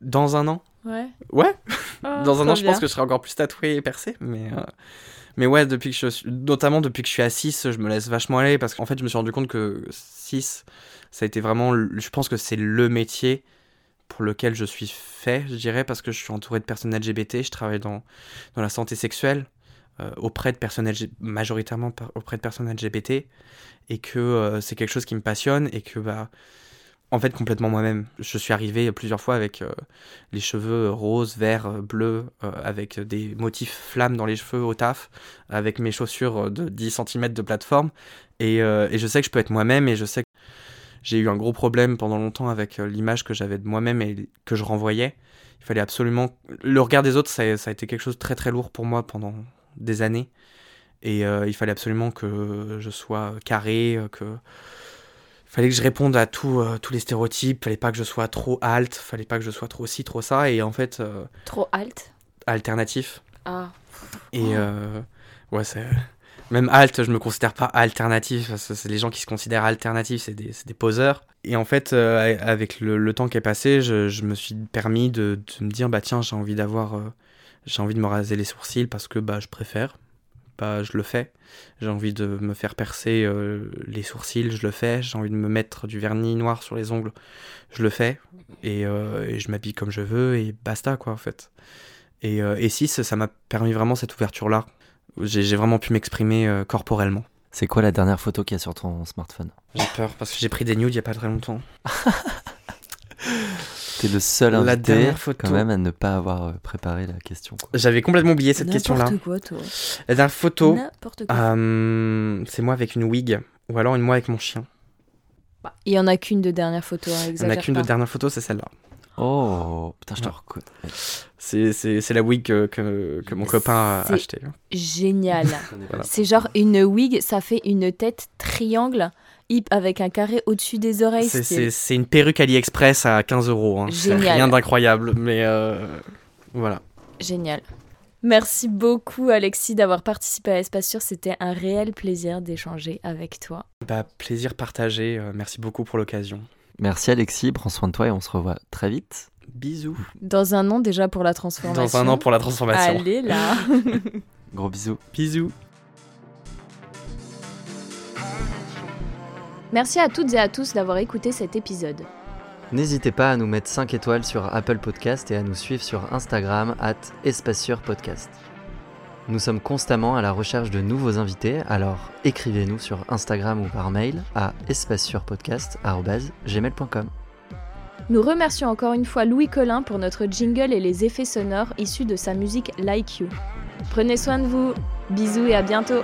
Dans un an? Ouais. Ouais, Ah, dans un an, je pense que je serai encore plus tatoué et percé, mais. euh, Mais ouais, depuis que je suis, notamment depuis que je suis à 6, je me laisse vachement aller parce qu'en fait, je me suis rendu compte que 6, ça a été vraiment, je pense que c'est le métier pour lequel je suis fait, je dirais, parce que je suis entouré de personnes LGBT, je travaille dans, dans la santé sexuelle, auprès de personnes majoritairement auprès de personnes LGBT, et que euh, c'est quelque chose qui me passionne, et que, bah, en fait, complètement moi-même. Je suis arrivé plusieurs fois avec euh, les cheveux roses, verts, euh, bleus, euh, avec des motifs flammes dans les cheveux au taf, avec mes chaussures euh, de 10 cm de plateforme. Et, euh, et je sais que je peux être moi-même et je sais que j'ai eu un gros problème pendant longtemps avec euh, l'image que j'avais de moi-même et que je renvoyais. Il fallait absolument... Le regard des autres, ça, ça a été quelque chose de très très lourd pour moi pendant des années. Et euh, il fallait absolument que je sois carré, euh, que... Il fallait que je réponde à tout, euh, tous les stéréotypes, fallait pas que je sois trop alt, fallait pas que je sois trop ci, trop ça, et en fait, euh, Trop alt alternatif. Ah. Et ouais, c'est. Même alt, je me considère pas alternatif, parce que c'est les gens qui se considèrent alternatifs, c'est des, des poseurs. Et en fait, avec le, le temps qui est passé, je, je me suis permis de, de me dire, bah tiens, j'ai envie d'avoir. J'ai envie de me raser les sourcils parce que bah, je préfère. Bah, je le fais. J'ai envie de me faire percer euh, les sourcils, je le fais. J'ai envie de me mettre du vernis noir sur les ongles, je le fais. Et, euh, et je m'habille comme je veux et basta, quoi, en fait. Et, euh, et si, ça m'a permis vraiment cette ouverture-là. J'ai j'ai vraiment pu m'exprimer euh, corporellement. C'est quoi la dernière photo qu'il y a sur ton smartphone? J'ai peur parce que j'ai pris des nudes il y a pas très longtemps. T'es le seul La invité dernière photo. quand même à ne pas avoir euh, préparé la question. quoi. J'avais complètement oublié cette question-là. N'importe quoi, toi. La dernière photo, N'importe quoi. euh, c'est moi avec une wig. Ou alors une moi avec mon chien. Bah, Il y en a qu'une de dernière photo, hein, Il n'y en a exagère qu'une de pas. dernière photo, c'est celle-là. Oh putain, je te Ouais. reconnais. C'est, c'est, c'est la wig que, que, que mon copain a C'est- acheté. Génial. Voilà. C'est genre une wig, ça fait une tête triangle hip avec un carré au-dessus des oreilles. C'est, une perruque AliExpress à 15 euros. hein. Génial. rien d'incroyable, mais euh, voilà. Génial. Merci beaucoup Alexis d'avoir participé à Espace Sûr. C'était un réel plaisir d'échanger avec toi. Bah, plaisir partagé. euh, merci beaucoup pour l'occasion. Merci Alexis, prends soin de toi et on se revoit très vite. Bisous. Dans un an déjà pour la transformation. Dans un an pour la transformation. Allez là. Gros bisous. Bisous. Merci à toutes et à tous d'avoir écouté cet épisode. N'hésitez pas à nous mettre 5 étoiles sur Apple Podcast et à nous suivre sur Instagram at Podcast. Nous sommes constamment à la recherche de nouveaux invités, alors écrivez-nous sur Instagram ou par mail à espaceurpodcast.gmail.com Nous remercions encore une fois Louis Collin pour notre jingle et les effets sonores issus de sa musique Like You. Prenez soin de vous, bisous et à bientôt